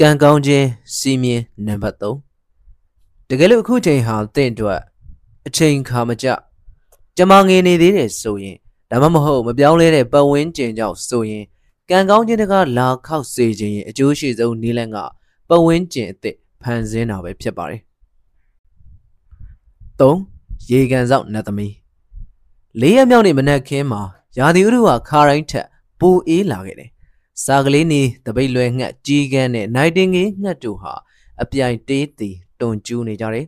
ကံကောင်းခြင်းစီးမြင်နံပါတ်3တကယ်လို့အခုချိန်ဟာတင့်အတွက်အချိန်ခါမကျကြမငယ်နေသေးတယ်ဆိုရင်ဒါမှမဟုတ်မပြောင်းလဲတဲ့ပတ်ဝန်းကျင်ကြောင့်ဆိုရင်ကံကောင်းခြင်းတကလာခောက်စေခြင်းရဲ့အကျိုးရှိဆုံးနည်းလမ်းကပတ်ဝန်းကျင်အသစ်ဖန်ဆင်းတာပဲဖြစ်ပါတယ်3ရေကန်စောက်နတ်သမီးလေးရက်မြောက်နေ့မနက်ခင်းမှာရာသီဥတုဟာခါတိုင်းထက်ပူအေးလာခဲ့တယ် စာကလေးနေတပိတ်လွယ်ငှက်ကြီးကန်းနဲ့နိုင်တင်ငေးငှက်တို့ဟာအပြိုင်တေးတီတွန်ကျူးနေကြတယ်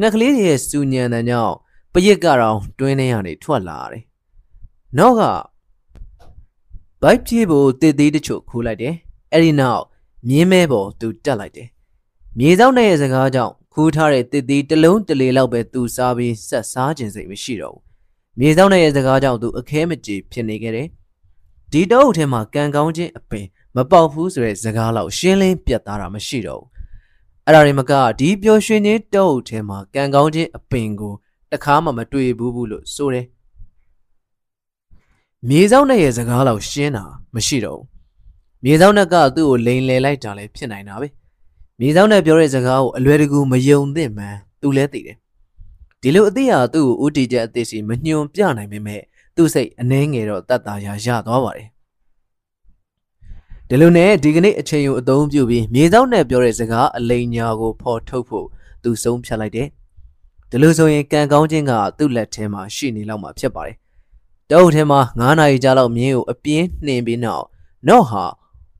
ငှက်ကလေးတွေရဲ့စူညံတဲ့ကြောင့်ပရစ်ကတော့တွင်းထဲကနေထွက်လာတယ်နောက်ကဘိုက်ပြေးဖို့တည်သေးတချို့ခိုးလိုက်တယ်အဲ့ဒီနောက်မြင်းမဲပေါ်သူတက်လိုက်တယ်မြေစောက်နဲ့ရဲ့စကားကြောင့်ခူးထားတဲ့တည်သေးတစ်လုံးတလေလောက်ပဲသူစားပြီးဆက်စားခြင်းစိတ်မရှိတော့ဘူးမြေစောက်နဲ့ရဲ့စကားကြောင့်သူအခဲမကြေဖြစ်နေခဲ့တယ် ဒီတောအုပ်ထဲမှာကံကောင်းခြင်းအပင်မပေါက်ဘူးဆိုတဲ့စကားလောက်ရှင်းလင်းပြတ်သားတာမရှိတော့ဘူးအဲ့ဒါတွေမကဒီပျော်ရွှင်ခြင်းတောအုပ်ထဲမှာကံကောင်းခြင်းအပင်ကိုတခါမှမတွေ့ဘူးဘူးလို့ဆိုတယ်မြေဆောင်နဲ့ရဲ့စကားလောက်ရှင်းတာမရှိတော့ဘူးမြေဆောင်နဲ့ကသူ့ကိုလိန်လည်လိုက်တာလည်းဖြစ်နိုင်တာပဲမြေဆောင်နဲ့ပြောတဲ့စကားကိုအလွယ်တကူမယုံသင့်မှန်းသူလည်းသိတယ်ဒီလိုအသိဟာသူ့ကိုဥတီချက်အသိစီမညွန်ပြနိုင်ပေမဲ့ သူ့စိတ်အနှဲငယ်တော့တတ်တာရရသွားပါတယ်ဒီလိုနဲ့ဒီကနေ့အချိန်ကိုအသုံးပြုပြီးမြေဆောင်နဲ့ပြောတဲ့စကားအလိန်ညာကိုဖော်ထုတ်ဖို့သူဆုံးဖြတ်လိုက်တယ်ဒီလိုဆိုရင်ကံကောင်းခြင်းကသူ့လက်ထဲမှာရှိနေလောက်မှာဖြစ်ပါတယ်တောအုပ်ထဲမှာ9နာရီကြာလောက်မြင်းကိုအပြင်းနှင်ပြီးနောက်နောက်ဟာ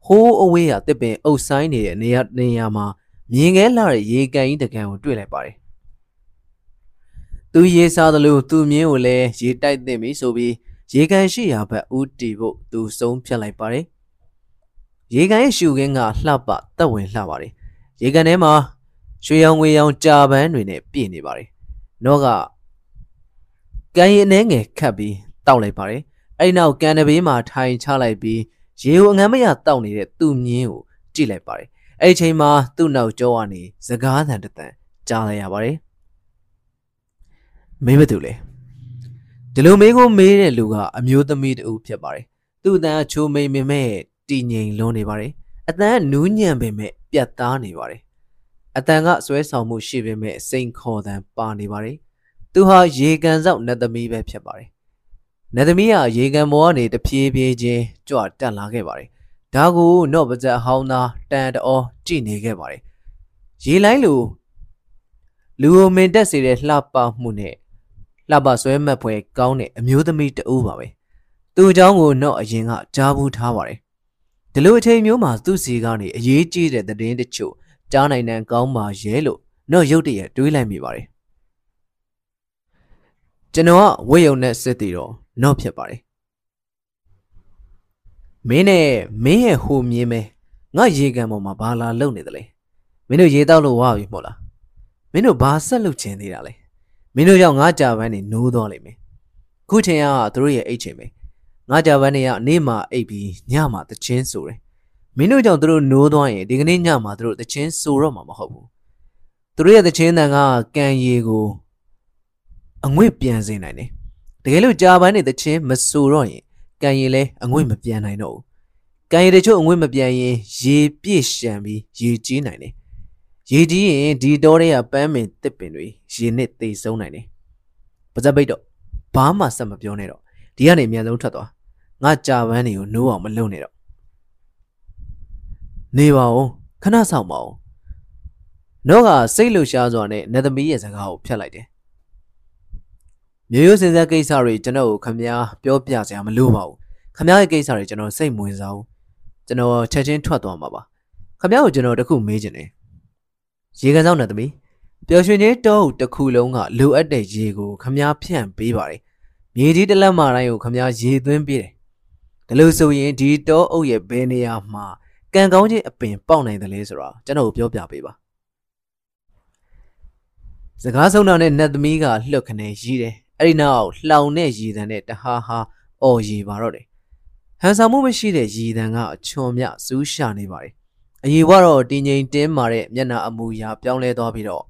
ဟိုးအဝေးရတစ်ပင်အုပ်ဆိုင်နေတဲ့နေရာနေရာမှာမြင်းငဲလာတဲ့ရေကန်ကြီးတကန်ကိုတွေ့လိုက်ပါတယ် သူရေစားသလိုသူမြင်းကိုလည်းရေတိုက်သင့်ပြီဆိုပြီးရေကန်ရှိရာဘက်ဦးတီဖို့သူဆုံးဖြတ်လိုက်ပါတယ်ရေကန်ရဲ့ရှူခင်းကလှပတက်ဝင်လှပါတယ်ရေကန်ထဲမှာရွှေရောင်ငွေရောင်ကြာပန်းတွေနဲ့ပြည့်နေပါတယ်နောကကန်ရင်အနေငယ်ခတ်ပြီးတောက်လိုက်ပါတယ်အဲ့ဒီနောက်ကန်တဘေးမှာထိုင်ချလိုက်ပြီးရေကိုအငမ်းမရတောက်နေတဲ့သူ့မြင်းကိုကြည့်လိုက်ပါတယ်အဲ့ဒီချိန်မှာသူ့နောက်ကျောကနေစကားသံတစ်သံကြားလိုက်ရပါတယ် မင်းမတူလေဒီလိုမင်းကိုမေးတဲ့လူကအမျိုးသမီးတူဖြစ်ပါတယ်သူ့အတန်းချိုးမိန်မိမဲ့တည်ငြိမ်လွန်းနေပါတယ်အတန်းနူးညံ့ပေမဲ့ပြတ်သားနေပါတယ်အတန်ကဆွဲဆောင်မှုရှိပေမဲ့စိန်ခေါ်တန်ပါနေပါတယ်သူဟာရေကန်ဆောက်နတ်သမီးပဲဖြစ်ပါတယ်နတ်သမီးကရေကန်ပေါ်ကနေတဖြည်းဖြည်းချင်းကြွတက်လာခဲ့ပါတယ်ဒါကိုနော့ပါဇက်ဟောင်းသားတန်တော်ကြည့်နေခဲ့ပါတယ်ရေလိုင်းလိုလူကိုမင်တက်စေတဲ့လှပမှုနဲ့ လှပဆွဲမှတ်ဖွယ်ကောင်းတဲ့အမျိုးသမီးတဦးပါပဲသူ့အကြောင်းကိုနော့အရင်ကကြားဘူးထားပါတယ်ဒီလိုအချိန်မျိုးမှာသူ့စီကနေအရေးကြီးတဲ့သတင်းတချို့ကြားနိုင်တဲ့ကောင်းပါရဲလို့တော့ရုတ်တရက်တွေးလိုက်မိပါတယ်ကျွန်တော်ကဝိယုံနဲ့စစ်တီတော့တော့ဖြစ်ပါတယ်မင်းနဲ့မင်းရဲ့ဟိုမြင်းမဲငါရေကန်ပေါ်မှာဘာလာလုံနေသလဲမင်းတို့ရေတောက်လို့ဝါပြီမို့လားမင်းတို့ဘာဆက်လုပ်ချင်သေးတာလဲ မင်းတို့ကြောင့်ငါကြာပန်းနေနိုးသွားလိမ့်မယ်ခုချိန်ကသူတို့ရဲ့အိတ်ချိန်ပဲငါကြာပန်းနေကနေ့မှအိတ်ပြီးညမှတချင်းဆိုတယ်မင်းတို့ကြောင့်သူတို့နိုးသွားရင်ဒီကနေ့ညမှာသူတို့တချင်းဆိုတော့မှာမဟုတ်ဘူးသူတို့ရဲ့တချင်းတန်ကကံရည်ကိုအငွေ့ပြန်စေနိုင်တယ်တကယ်လို့ကြာပန်းနေတချင်းမဆိုတော့ရင်ကံရည်လဲအငွေ့မပြန်နိုင်တော့ဘူးကံရည်တချို့အငွေ့မပြန်ရင်ရေပြည့်ရှံပြီးရေကြီးနိုင်တယ် ရေကြီးရင်ဒီတောတွေကပန်းပင်တစ်ပင်တွေရေနဲ့သေဆုံးနိုင်တယ်ပါဇက်ပိတ်တော့ဘာမှဆက်မပြောနဲ့တော့ဒီကနေအမြန်ဆုံးထွက်သွားငါကြာပန်းတွေကိုနိုးအောင်မလုပ်နဲ့တော့နေပါဦးခဏဆောင်ပါဦးနော့ကစိတ်လှရှားစွာနဲ့နတ်သမီးရဲ့စကားကိုဖျက်လိုက်တယ်မျိုးရိုးစင်ဆက်ကိစ္စတွေကျွန်တော်ကိုခမည်းပြောပြစရာမလိုပါဘူးခမည်းရဲ့ကိစ္စတွေကျွန်တော်စိတ်မဝင်စားဘူးကျွန်တော်ချက်ချင်းထွက်သွားမှာပါခမည်းကိုကျွန်တော်တခုမေးချင်တယ် ရေကန်ဆောင်နတ်သမီးပျော်ရွှင်ခြင်းတောအုပ်တစ်ခုလုံးကလိုအပ်တဲ့ရေကိုခမည်းဖြန့်ပေးပါတယ်မြေကြီးတစ်လက်မတိုင်းကိုခမည်းရေသွင်းပေးတယ်ဒါလို့ဆိုရင်ဒီတောအုပ်ရဲ့ဘယ်နေရာမှာကံကောင်းခြင်းအပင်ပေါက်နိုင်တယ်လဲဆိုတာကျွန်တော်ပြောပြပေးပါစကားဆုံးတာနဲ့နတ်သမီးကလှုပ်ခနဲရီးတယ်အဲ့ဒီနောက်လှောင်တဲ့ရည်တံနဲ့တဟားဟာအော်ရီပါတော့တယ်ဟန်ဆောင်မှုမရှိတဲ့ရည်တံကအချွန်မြစူးရှာနေပါတယ် အရေးကတော့တင်းငိန်တင်းမာတဲ့မျက်နှာအမူအရာပြောင်းလဲသွားပြီးတော့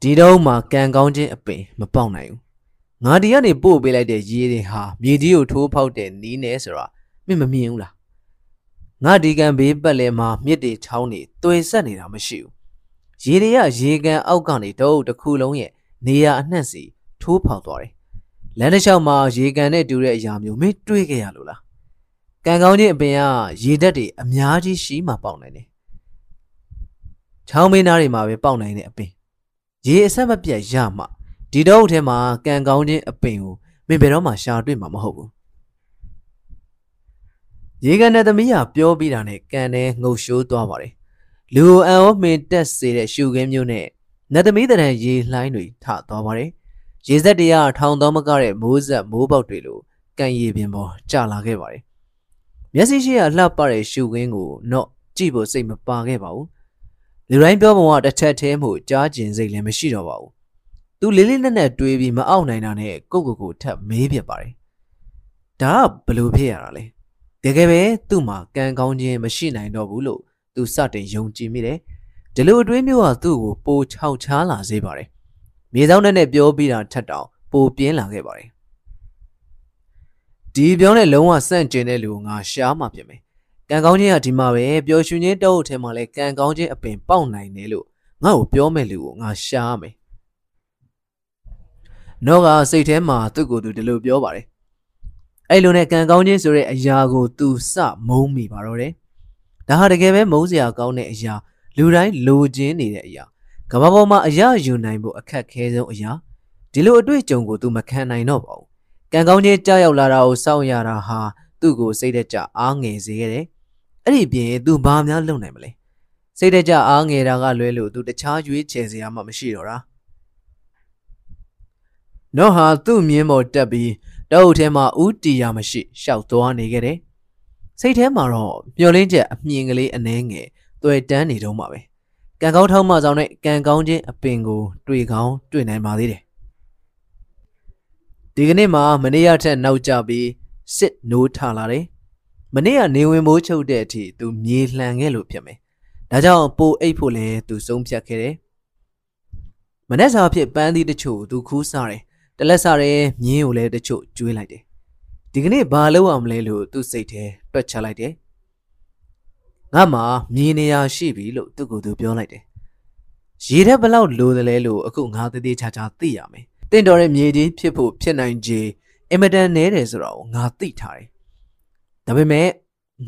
ဒီတော့မှကံကောင်းခြင်းအပင်မပေါက်နိုင်ဘူးငါဒီကနေပို့ပေးလိုက်တဲ့ရေတွေဟာမြေကြီးကိုထိုးဖောက်တဲ့နီးနေဆိုတာမင်းမမြင်ဘူးလားငါဒီကံဘေးပတ်လဲမှာမြစ်တွေချောင်းတွေတွယ်ဆက်နေတာမရှိဘူးရေတွေကရေကန်အောက်ကနေတအုပ်တစ်ခုလုံးရဲ့နေရာအနှံ့စီထိုးဖောက်သွားတယ်လမ်းတစ်လျှောက်မှာရေကန်နဲ့တူတဲ့အရာမျိုးမင်းတွေးခဲ့ရလို့လား ကံကောင်းခြင်းအပင်ကရေဓာတ်တွေအများကြီးရှိမှပေါက်နိုင်တယ်ချောင်းမင်းသားတွေမှာပဲပေါက်နိုင်တဲ့အပင်ရေအဆက်မပြတ်ရမှဒီတော့ထဲမှာကံကောင်းခြင်းအပင်ကိုမင်းဘယ်တော့မှရှာတွေ့မှာမဟုတ်ဘူးရေကန်တဲ့သမီးကပြောပြီးတာနဲ့ကန်နဲ့ငုတ်ရှိုးသွားပါတယ်လူကိုအံ့ဩမင်တက်စေတဲ့ရှုခင်းမျိုးနဲ့နတ်သမီးတရံရေလှိုင်းတွေထသွားပါတယ်ရေစက်တွေကထောင်သောမကတဲ့မိုးဆက်မိုးပေါက်တွေလိုကန်ရည်ပင်ပေါ်ကျလာခဲ့ပါတယ် မျက်စိရှိရလှပတဲ့ရှုခင်းကိုတော့ကြည့်ဖို့စိတ်မပါခဲ့ပါဘူးလူတိုင်းပြောပုံကတစ်ချက်သေးမှုကြားကျင်စိတ်လည်းမရှိတော့ပါဘူးသူလေးလေးနက်နက်တွေးပြီးမအောင်နိုင်တာနဲ့ကိုကိုကိုထပ်မေးပြပါတယ်ဒါကဘလို့ဖြစ်ရတာလဲတကယ်ပဲသူ့မှာကံကောင်းခြင်းမရှိနိုင်တော့ဘူးလို့သူစတင်ယုံကြည်မိတယ်ဒီလိုအတွေးမျိုးကသူ့ကိုပိုခြောက်ချားလာစေပါတယ်မြေဆောင်နဲ့နဲ့ပြောပြီးတာထက်တောင်ပိုပြင်းလာခဲ့ပါတယ် ဒီပြောင်းနဲ့လုံးဝစန့်ကျင်တဲ့လူကိုငါရှားမှပြင်မယ်ကံကောင်းခြင်းကဒီမှာပဲပျော်ရွှင်ခြင်းတောအုပ်ထဲမှာလဲကံကောင်းခြင်းအပင်ပေါက်နိုင်တယ်လို့ငါ့ကိုပြောမဲ့လူကိုငါရှားမယ်နော့ကစိတ်ထဲမှာသူ့ကိုယ်သူဒီလိုပြောပါတယ်အဲ့လိုနဲ့ကံကောင်းခြင်းဆိုတဲ့အရာကိုသူစမုန်းမိပါတော့တယ်ဒါဟာတကယ်ပဲမုန်းစရာကောင်းတဲ့အရာလူတိုင်းလိုချင်နေတဲ့အရာကမ္ဘာပေါ်မှာအရာယူနိုင်ဖို့အခက်ခဲဆုံးအရာဒီလိုအတွေ့အကြုံကိုသူမခံနိုင်တော့ပါဘူး ကံကောင်းခြင်းကြောက်ရောက်လာတာကိုစောင့်ရတာဟာသူ့ကိုစိတ်သက်ကြအားငယ်စေခဲ့တယ်အဲ့ဒီပြင်သူဘာများလုပ်နိုင်မလဲစိတ်သက်ကြအားငယ်တာကလွဲလို့သူတခြားရွေးချယ်စရာမှမရှိတော့တာနော်ဟာသူ့မြင်းပေါ်တက်ပြီးတောအုပ်ထဲမှာဥတီယာမရှိရှောက်သွားနေခဲ့တယ်စိတ်ထဲမှာတော့မျောလင်းချက်အမြင်ကလေးအနှဲငယ်တွေ့တန်းနေတော့မှာပဲကံကောင်းထောင်းမဆောင်နဲ့ကံကောင်းခြင်းအပင်ကို တွေ့ကောင်းတွေ့နိုင်ပါသေးတယ် ဒီကနေ့မှာမနေ့ရက်ထက်နောက်ကျပြီးစစ်နိုးထလာတယ်မနေ့ကနေဝင်မိုးချုပ်တဲ့အထိသူမြေလှန်ခဲ့လို့ဖြစ်မယ်ဒါကြောင့်ပိုအိတ်ဖို့လဲသူဆုံးဖြတ်ခဲ့တယ်မနေ့စာဖြစ်ပန်းသီးတချို့သူခူးစားတယ်တလက်စားရဲမြင်းကိုလည်းတချို့ကျွေးလိုက်တယ်ဒီကနေ့ဘာလုပ်အောင်မလဲလို့သူ့စိတ်ထဲတွက်ချလိုက်တယ်ငါမှမြင်းနေရရှိပြီလို့သူ့ကိုယ်သူပြောလိုက်တယ်ရေထဲဘလောက်လိုတယ်လဲလို့အခုငါတည်တည်ချာချာသိရမယ် တင့်တော်တဲ့မြေကြီးဖြစ်ဖို့ဖြစ်နိုင်ခြေအင်မတန်နဲတယ်ဆိုတော့ငါသိထားတယ်ဒါပေမဲ့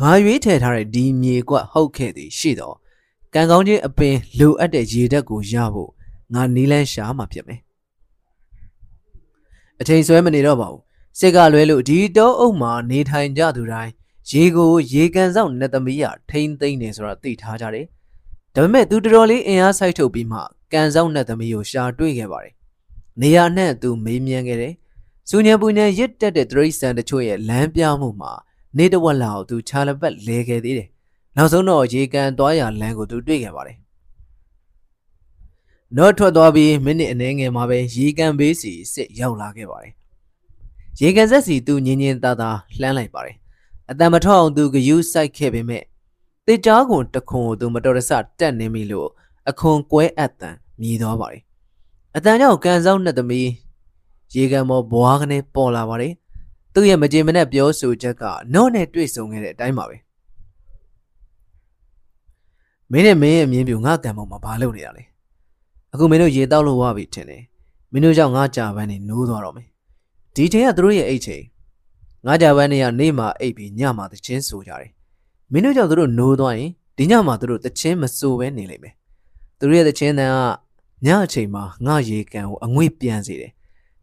ငါရွေးထည့်ထားတဲ့ဒီမြေကွက်ဟုတ်ခဲ့သည်ရှိတော့ကံကောင်းခြင်းအပင်လိုအပ်တဲ့ရေဓာတ်ကိုရဖို့ငါနီးလန်းရှာမှဖြစ်မယ်အချိန်ဆွဲမနေတော့ပါဘူးစစ်ကလွဲလို့ဒီတောအုပ်မှာနေထိုင်ကြသူတိုင်းရေကိုရေကန်ဆောင်နတ်သမီးရထိမ့်သိမ့်နေဆိုတာသိထားကြတယ်ဒါပေမဲ့သူတော်တော်လေးအင်အားစိုက်ထုတ်ပြီးမှကန်ဆောင်နတ်သမီးကိုရှာတွေ့ခဲ့ပါတယ် နေရာနဲ့သူမေးမြန်းခဲ့တယ်စူညံပူညံရစ်တက်တဲ့တရိษံတချို့ရဲ့လမ်းပြမှုမှာနေတဝက်လောက်သူခြာလပတ်လဲခဲ့သေးတယ်နောက်ဆုံးတော့ရေကန်သွားရလမ်းကိုသူတွေ့ခဲ့ပါတယ်နော့ထွက်သွားပြီးမိနစ်အနည်းငယ်မှာပဲရေကန်ဘေးစီစစ်ရောက်လာခဲ့ပါတယ်။ရေကန်ဆက်စီသူညင်ညင်သားသားလှမ်းလိုက်ပါတယ်။အတန်မထောက်အောင်သူဂယူးစိုက်ခဲ့ပေမဲ့တေချားကွန်တခွန်ကိုသူမတော်တဆတက်နေပြီလို့အခွန်ကွဲအပ်တန်မြည်သွားပါတယ်။ အတန်ကြောင့်ကန်ဆောင်နှစ်သမီးရေကန်ပေါ်ဘွားကနေပေါ်လာပါတယ်။သူ့ရဲ့မကြေမနက်ပြောဆိုချက်ကနော့နဲ့တွေ့ဆုံခဲ့တဲ့အတိုင်းပါပဲ။မင်းနဲ့မင်းရဲ့အမြင်ပြူငါကံပေါ်မှာဘာလုပ်နေရလဲ။အခုမင်းတို့ရေတောက်လို့ဝပြီထင်တယ်မင်းတို့ကြောင့်ငါကြာပန်းနေနိုးသွားတော့မယ်ဒီချိန်ကသူတို့ရဲ့အိတ်ချိန်ငါကြာပန်းနေကနေ့မှအိတ်ပြီးညမှသချင်းဆိုကြတယ်မင်းတို့ကြောင့်သူတို့နိုးသွားရင်ဒီညမှသူတို့သချင်းမဆိုပဲနေလိမ့်မယ်သူတို့ရဲ့သချင်းတန်က ညအချိန်မှာငါရေကန်ကိုအငွေ့ပြန်စေတယ်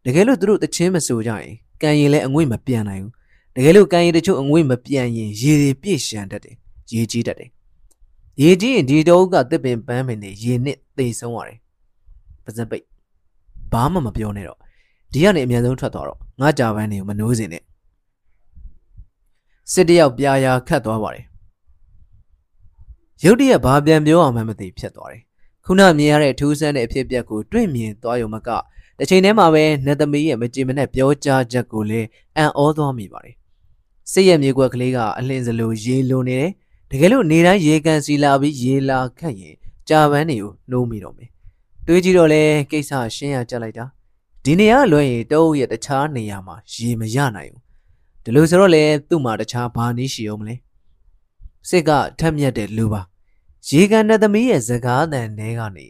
တကယ်လို့သူတို့သချင်းမဆိုကြရင်ကန်ရင်လည်းအငွေ့မပြန်နိုင်ဘူးတကယ်လို့ကန်ရင်တချို့အငွေ့မပြန်ရင်ရေတွေပြည့်ရှံတတ်တယ်ရေကြီးတတ်တယ်ရေကြီးရင်ဒီတော့ကတစ်ပင်ပန်းပင်တွေရေနစ်သိဆုံးရတယ်ပါဇက်ပိတ်ဘာမှမပြောနဲ့တော့ဒီကနေအမြန်ဆုံးထွက်သွားတော့ငါကြာပန်းနေကိုမနှိုးစင်နဲ့စစ်တယောက်ပြာရာခတ်သွားပါတယ်ရုတ်တရက်ဘာပြန်ပြောအောင်မှမသိဖြစ်သွားတယ် ခုနမြင်ရတဲ့ထူးဆန်းတဲ့အဖြစ်အပျက်ကိုတွေ့မြင်သွားရုံမကတစ်ချိန်တည်းမှာပဲနတ်သမီးရဲ့မကြည်မနဲ့ပြောကြားချက်ကိုလည်းအံ့ဩသွားမိပါတယ်စစ်ရဲ့မြေကွက်ကလေးကအလင်းစလိုရေလွန်နေတယ်တကယ်လို့နေတိုင်းရေကန်စီလာပြီးရေလာခတ်ရင်ကြာပန်းတွေကိုနှိုးမိတော့မယ်တွေးကြည့်တော့လဲကိစ္စရှင်းရကြလိုက်တာဒီနေရာလွှဲရင်တုံးရဲ့တခြားနေရာမှာရေမရနိုင်ဘူးဒီလိုဆိုတော့လေသူ့မှာတခြားဘာနည်းရှိအောင်မလဲစစ်ကထက်မြက်တဲ့လူပါ ရေကန်တဲ့သမီးရဲ့စကားတန်ထဲကနေ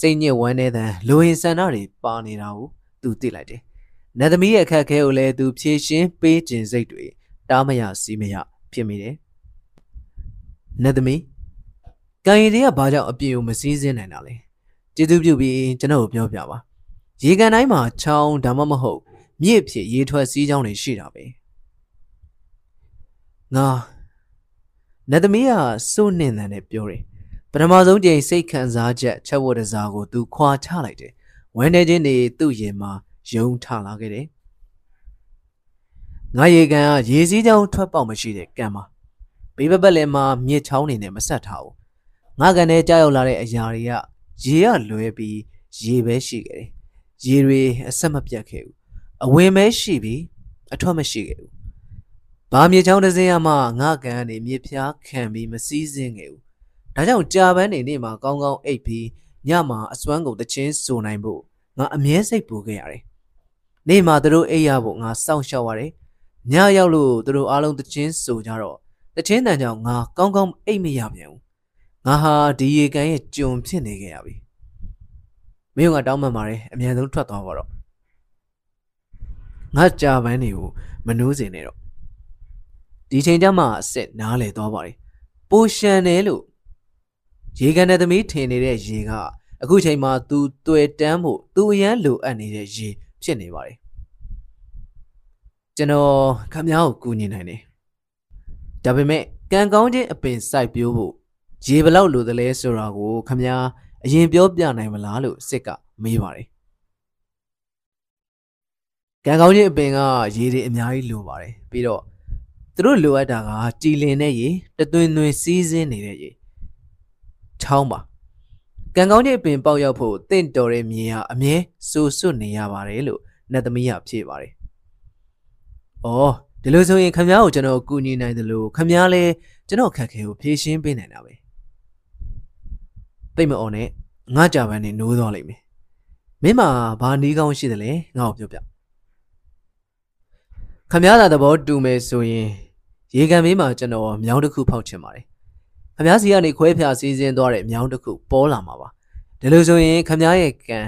စိတ်ညစ်ဝမ်းနေတဲ့လူဝင်ဆန္ဒတွေပါနေတာကိုသူသိလိုက်တယ်နတ်သမီးရဲ့အခက်အခဲကိုလည်းသူဖြေရှင်းပေးခြင်းစိတ်တွေတားမရစီးမရဖြစ်မိတယ်နတ်သမီးကံရည်တွေကဘာကြောင့်အပြေကိုမစည်းစင်းနိုင်တာလဲကျေးဇူးပြုပြီးကျွန်တော်ကိုပြောပြပါရေကန်တိုင်းမှာချောင်းဒါမှမဟုတ်မြစ်ဖြစ်ရေထွက်စည်းကြောင်းတွေရှိတာပဲငါ နတ်သမီးကစိုးနှင်တယ်နဲ့ပြောတယ်ပထမဆုံးကြိမ်စိတ်ခံစားချက်ချက်ဝတ်တစားကိုသူခွာချလိုက်တယ်ဝမ်းနေခြင်းတွေသူ့ရင်မှာယုံထလာခဲ့တယ်ငါရေကန်ကရေစည်းကြောင်းထွက်ပေါက်မရှိတဲ့ကံမှာဘေးဘက်ဘက်လည်းမှာမြစ်ချောင်းနေနဲ့မဆက်ထားဘူးငါကန်ထဲကြောက်လာတဲ့အရာတွေကရေကလွဲပြီးရေပဲရှိခဲ့တယ်ရေတွေအဆက်မပြတ်ခဲ့ဘူးအဝင်ပဲရှိပြီးအထွက်မရှိခဲ့ဘူး ဘာမြေချောင်းတစ်စင်းရမှငါကန်ကနေမြေဖျားခံပြီးမစည်းစင်းခဲ့ဘူးဒါကြောင့်ကြာပန်းနေနေမှာကောင်းကောင်းအိပ်ပြီးညမှာအစွမ်းကုန်တချင်းစုံနိုင်ဖို့ငါအမြဲစိတ်ပူခဲ့ရတယ်နေမှာသူတို့အိပ်ရဖို့ငါစောင့်ရှောက်ရတယ်ညရောက်လို့သူတို့အားလုံးတချင်းစုံကြတော့တချင်းတန်ကြောင့်ငါကောင်းကောင်းအိပ်မရပြန်ဘူးငါဟာဒီရေကန်ရဲ့ကြုံဖြစ်နေခဲ့ရပြီမင်းကတောင်းပန်ပါတယ်အမြန်ဆုံးထွက်သွားပါတော့ငါကြာပန်းနေကိုမနှိုးစင်နဲ့တော့ ဒီချိန်ကျမှအစ်စ်နားလေသွားပါတယ်ပိုရှန်တယ်လို့ရေကန်တဲ့သမီးထင်နေတဲ့ရေကအခုချိန်မှာသူတွေ့တန်းဖို့သူအရန်လိုအပ်နေတဲ့ရေဖြစ်နေပါတယ်ကျွန်တော်ခမ ्या ကိုကူညီနိုင်တယ်ဒါပေမဲ့ကံကောင်းခြင်းအပင်စိုက်ပျိုးဖို့ရေဘလောက်လိုသလဲဆိုတာကိုခမ ्या အရင်ပြောပြနိုင်မလားလို့စစ်ကမေးပါတယ်ကံကောင်းခြင်းအပင်ကရေတွေအများကြီးလိုပါတယ်ပြီးတော့ သူတို့လိုအပ်တာကကြည်လင်တဲ့ရေတသွင်သွင်စီးစင်းနေတဲ့ရေချောင်းပါကံကောင်းတဲ့ပင်ပေါက်ရောက်ဖို့တင့်တော်တဲ့မြေဟာအမြဲစိုးစွတ်နေရပါတယ်လို့နတ်သမီးကဖြေပါတယ်။အော်ဒီလိုဆိုရင်ခမ ्या ကိုကျွန်တော်ကူညီနိုင်တယ်လို့ခမ ्या လည်းကျွန်တော်ခက်ခဲကိုဖြေရှင်းပေးနိုင်တာပဲ။သိမအောင်နဲ့ငါကြပန်းနေနိုးသွားလိမ့်မယ်။မင်းမှာဘာနီးကောင်းရှိတယ်လဲငါ့ကိုပြောပြ။ခမ ्या သာသဘောတူမယ်ဆိုရင် ရေကန်မေးမှာကျွန်တော်မြောင်းတစ်ခုဖောက်ချင်ပါတယ်ခမားစီကနေခွဲဖြာစီးစင်းသွားတဲ့မြောင်းတစ်ခုပေါ်လာမှာပါဒါလို့ဆိုရင်ခမားရဲ့ကံ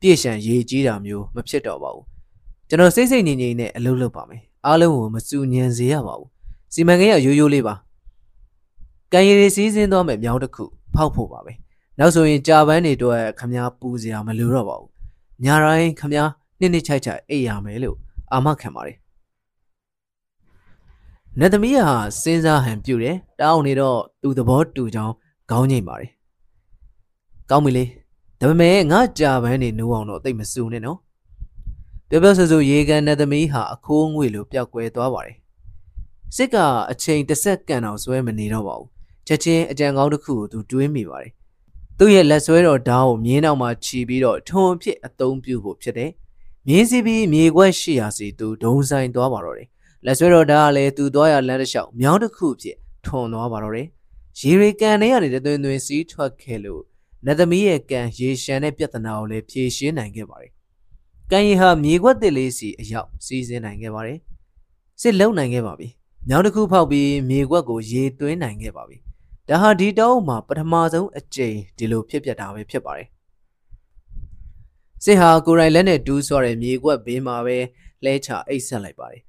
ပြည့်ရှံရေကြီးတာမျိုးမဖြစ်တော့ပါဘူးကျွန်တော်စိတ်စိတ်ငြိမ်ငြိမ်နဲ့အလုပ်လုပ်ပါမယ်အားလုံးကိုမစူညံစေရပါဘူးစီမံကိန်းကရိုးရိုးလေးပါကံရည်စီးစင်းသွားမဲ့မြောင်းတစ်ခုဖောက်ဖို့ပါပဲနောက်ဆိုရင်ကြာပန်းတွေအတွက်ခမားပူစရာမလိုတော့ပါဘူးညာတိုင်းခမားနှစ်နှစ်ချိုက်ချိုက်အိပ်ရမယ်လို့အာမခံပါတယ် နတ်သမီးဟာစဉ်းစားဟန်ပြုတယ်တောင်းနေတော့သူသဘောတူကြောင်းခေါင်းငိမ့်ပါတယ်ကောင်းပြီလေဒါပေမဲ့ငါကြာပန်းနေနိုးအောင်တော့တိတ်မစူနဲ့နော်ပြောပြောဆိုဆိုရေကန်နတ်သမီးဟာအခိုးငွေလိုပျောက်ကွယ်သွားပါတယ်စစ်ကအချိန်တစ်ဆက်ကန်အောင်ဆွဲမနေတော့ပါဘူးချက်ချင်းအကြံကောင်းတစ်ခုကိုသူတွေးမိပါတယ်သူ့ရဲ့လက်ဆွဲတော်ဓာတ်ကိုမြင်းနောက်မှာခြီးပြီးတော့ထုံဖြစ်အသုံးပြုဖို့ဖြစ်တယ်မြင်းစီပြီးမြေခွက်ရှိရာစီသူဒုံဆိုင်သွားပါတော့တယ် လက်ဆွဲတော်ဒါကလည်းသူသွားရလမ်းတစ်လျှောက်မြောင်းတစ်ခုဖြစ်ထွန်သွားပါတော့တယ်ရေရီကန်ထဲကနေတွင်တွင်စီးထွက်ခဲ့လို့နတ်သမီးရဲ့ကန်ရေရှမ်းတဲ့ပြဿနာကိုလည်းဖြေရှင်းနိုင်ခဲ့ပါတယ်ကန်ရီဟာမြေခွက်တစ်လေးစီအရောက်စီးစင်းနိုင်ခဲ့ပါတယ်စစ်လုံနိုင်ခဲ့ပါပြီမြောင်းတစ်ခုဖောက်ပြီးမြေခွက်ကိုရေသွင်းနိုင်ခဲ့ပါပြီဒါဟာဒီတောင်းမှာပထမဆုံးအကြိမ်ဒီလိုဖြစ်ပျက်တာပဲဖြစ်ပါတယ်စစ်ဟာကိုရိုင်လက်နဲ့တူးဆွားတဲ့မြေခွက်ဘေးမှာပဲလဲချအိတ်ဆက်လိုက်ပါတယ်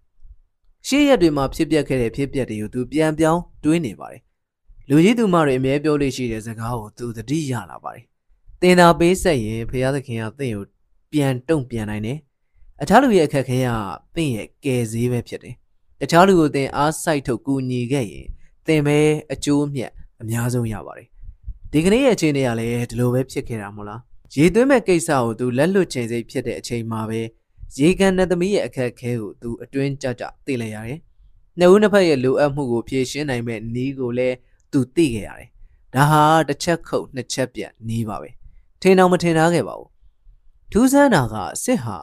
ရှေ့ရက်တွေမှာဖြစ်ပျက်ခဲ့တဲ့ဖြစ်ပျက်တွေကိုသူပြန်ပြောင်းတွေးနေပါတယ်လူကြီးသူမတွေအမြဲပြောလို့ရှိတဲ့စကားကိုသူသတိရလာပါတယ်တင်တာပေးဆက်ရင်ဖရာသခင်ကသင်ကိုပြန်တုံ့ပြန်နိုင်တယ်အခြားလူရဲ့အခက်ခဲကသင်ရဲ့ကယ်ဆေးပဲဖြစ်တယ်တခြားလူကိုသင်အားစိုက်ထုတ်ကူညီခဲ့ရင်သင်ပဲအကျိုးမြတ်အများဆုံးရပါတယ်ဒီကနေ့ရဲ့အချိန်တွေကလည်းဒီလိုပဲဖြစ်ခဲ့တာမို့လားရေသွင်းမဲ့ကိစ္စကိုသူလက်လွတ်ချိန်စိတ်ဖြစ်တဲ့အချိန်မှာပဲ ရေကန်နတ်သမီးရဲ့အခက်အခဲကိုသူအတွင်းကြကြသိလိုက်ရတယ်။နှစ်ဦးနှစ်ဖက်ရဲ့လိုအပ်မှုကိုဖြေရှင်းနိုင်မဲ့နီးကိုလည်းသူသိခဲ့ရတယ်။ဒါဟာတစ်ချက်ခုတ်နှစ်ချက်ပြတ်နီးပါပဲ။ထင်အောင်မထင်ထားခဲ့ပါဘူး။ထူးဆန်းတာကစစ်ဟာ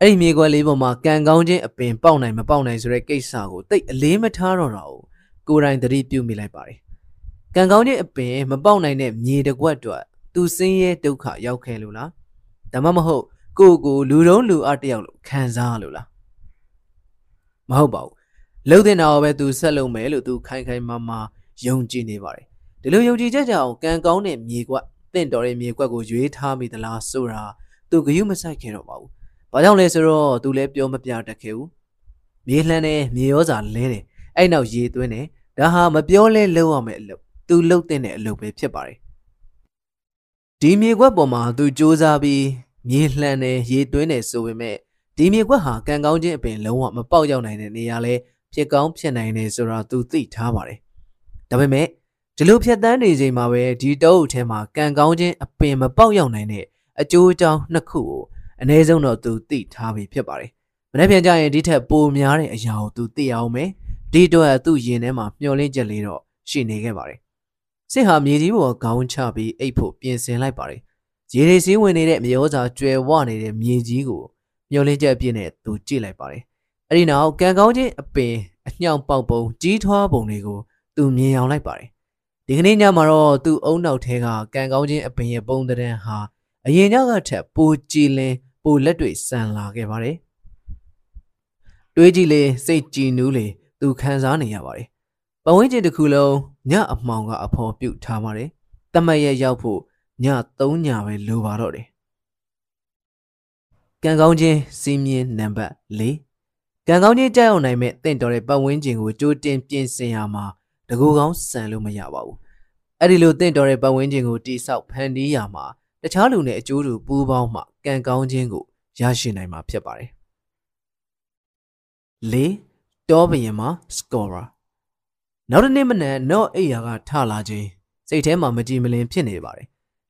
အဲ့ဒီမြေခွက်လေးပေါ်မှာကံကောင်းခြင်းအပင်ပေါက်နိုင်မပေါက်နိုင်ဆိုတဲ့ကိစ္စကိုတိတ်အလေးမထားတော့တာကိုကိုယ်တိုင်သတိပြုမိလိုက်ပါတယ်။ကံကောင်းခြင်းအပင်မပေါက်နိုင်တဲ့မြေတကွက်အတွက်သူစင်းရဲဒုက္ခရောက်ခဲ့လို့လား။ဒါမှမဟုတ် ကိုကိုလူတုံးလူအတယောက်လို့ခံစားလို့လားမဟုတ်ပါဘူးလှုပ်တဲ့နာကိုပဲသူဆက်လုပ်မယ်လို့သူခိုင်ခိုင်မာမာယုံကြည်နေပါတယ်ဒီလိုယုံကြည်ချက်ကြောင့်ကံကောင်းတဲ့မြေကွက်တင့်တော်တဲ့မြေကွက်ကိုရွေးထားမိသလားဆိုတာသူဂယုမဆိုင်ခဲ့တော့ပါဘူးဘာကြောင့်လဲဆိုတော့သူလည်းပြောမပြတတ်ခဲ့ဘူးမြေလှမ်းတဲ့မြေရောစာလဲတယ်အဲ့နောက်ရေသွင်းတယ်ဒါဟာမပြောလဲလုံးရမယ့်အလုပ်သူလှုပ်တဲ့အလုပ်ပဲဖြစ်ပါတယ်ဒီမြေကွက်ပေါ်မှာသူစူးစမ်းပြီး မြေလှမ်းတယ်ရေသွင်းတယ်ဆိုပေမဲ့ဒီမြေကွက်ဟာကံကောင်းခြင်းအပင်လုံးဝမပေါက်ရောက်နိုင်တဲ့နေရာလဲဖြစ်ကောင်းဖြစ်နိုင်တယ်ဆိုတာသူသိထားပါတယ်ဒါပေမဲ့ဒီလိုဖြတ်တန်းနေချိန်မှာပဲဒီတောအုပ်ထဲမှာကံကောင်းခြင်းအပင်မပေါက်ရောက်နိုင်တဲ့အကျိုးအကြောင်းနှစ်ခုကိုအ ਨੇ ဆုံးတော့သူသိထားပြီးဖြစ်ပါတယ်မနေ့ပြန်ကြရင်ဒီထက်ပိုများတဲ့အရာကိုသူသိအောင်မယ်ဒီတော့သူ့ရင်ထဲမှာမျောလင့်ချက်လေးတော့ရှိနေခဲ့ပါတယ်စစ်ဟာမြေကြီးပေါ်ခေါင်းချပြီးအိတ်ဖို့ပြင်ဆင်လိုက်ပါတယ် ရေတွေစည်းဝင်နေတဲ့မြေဩဇာကျွယ်ဝနေတဲ့မြေကြီးကိုမျောလင့်ချက်အပြည့်နဲ့သူကြည့်လိုက်ပါတယ်အဲ့ဒီနောက်ကံကောင်းခြင်းအပင်အညှောင်ပေါက်ပုံကြီးထွားပုံတွေကိုသူမြင်အောင်လိုက်ပါတယ်ဒီကနေ့ညမှာတော့သူ့အုံနောက်ထဲကကံကောင်းခြင်းအပင်ရဲ့ပုံသဏ္ဍာန်ဟာအရင်ညကထက်ပိုကြည်လင်ပိုလက်တွေဆန်လာခဲ့ပါတယ်တွေးကြည့်လေစိတ်ကြည်နူးလေသူခံစားနေရပါတယ်ပဝင်းကျင်တစ်ခုလုံးညအမှောင်ကအဖော်ပြုတ်ထားပါတယ်တမတ်ရဲ့ရောက်ဖို့ ည3ညပဲလိုပါတော့တယ်ကံကောင်းခြင်းစီးမြင်နံပါတ်၄ကံကောင်းခြင်းကြောက်ရွံ့နိုင်မဲ့တင့်တော်တဲ့ပတ်ဝန်းကျင်ကိုကြိုးတင်ပြင်ဆင်ရမှာတကူကောင်းဆန်လို့မရပါဘူးအဲ့ဒီလိုတင့်တော်တဲ့ပတ်ဝန်းကျင်ကိုတိဆောက်ဖန်တီးရမှာတခြားလူနဲ့အကျိုးတူပူးပေါင်းမှကံကောင်းခြင်းကိုရရှိနိုင်မှာဖြစ်ပါတယ်၄တောဘရင်မှာ scorer နောက်တစ်နေ့မနက်နော့အိယာကထလာခြင်းစိတ်ထဲမှာမကြည်မလင်ဖြစ်နေပါတယ်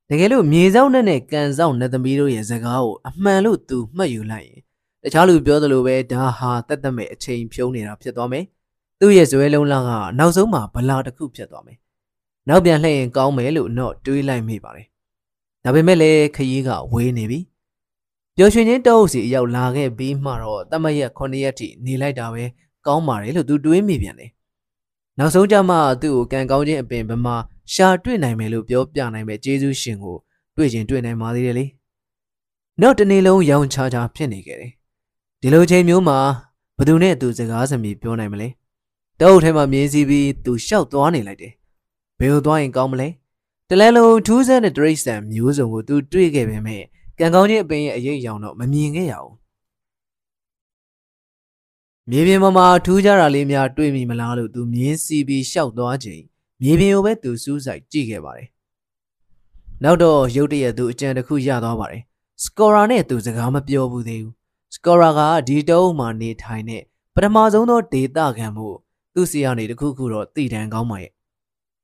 တကယ်လို့မြေဆောင်နဲ့နဲ့ကန်ဆောင်နဲ့သမီးတို့ရဲ့စကားကိုအမှန်လို့သူမှတ်ယူလိုက်ရင်တခြားလူပြောသလိုပဲဒါဟာတက်တက်မဲ့အချိန်ဖြုံးနေတာဖြစ်သွားမယ်သူ့ရဲ့ဇွဲလုံးလာကနောက်ဆုံးမှာဗလာတစ်ခုဖြစ်သွားမယ်နောက်ပြန်လှည့်ရင်ကောင်းမယ်လို့နော့တွေးလိုက်မိပါတယ်ဒါပေမဲ့လည်းခရီးကဝေးနေပြီပျော်ရွှင်ခြင်းတောအုပ်စီအရောက်လာခဲ့ပြီးမှတော့တမရက်9ရက်ထိနေလိုက်တာပဲကောင်းပါတယ်လို့သူတွေးမိပြန်တယ်နောက်ဆုံးကြမှာသူ့ကိုကံကောင်းခြင်းအပင်ဗမာ ရှာတွေ့နိုင်မယ်လို့ပြောပြနိုင်မဲ့ဂျေဇုရှင်ကိုတွေ့ချင်းတွေ့နိုင်ပါသေးတယ်လေနောက်တနေ့လုံးရောင်ချာချာဖြစ်နေခဲ့တယ်ဒီလိုချိန်မျိုးမှာဘသူနဲ့သူစကားစမြည်ပြောနိုင်မလဲတောအုပ်ထဲမှာမြင်းစီပြီးသူရှောက်သွားနေလိုက်တယ်ဘယ်လိုသွားရင်ကောင်းမလဲတလဲလုံးထူးဆန်းတဲ့တရိတ်ဆန်မျိုးစုံကိုသူတွေ့ခဲ့ပေမဲ့ကံကောင်းခြင်းအပင်ရဲ့အရေးအယောင်တော့မမြင်ခဲ့ရဘူးမြေပြင်ပေါ်မှာထူးခြားတာလေးများတွေ့မိမလားလို့သူမြင်းစီပြီးရှောက်သွားချိန် မြေပြင်ကိုပဲသူစူးစိုက်ကြည့်ခဲ့ပါတယ်နောက်တော့ရုတ်တရက်သူအကြံတစ်ခုရသွားပါတယ်စကောရာနဲ့သူစကားမပြောဘူးသေးဘူးစကောရာကဒီတုံးမှာနေထိုင်တဲ့ပထမဆုံးသောဒေတာခံမှုသူ့စီကနေတခုခုတော့တည်တံကောင်းပါရဲ့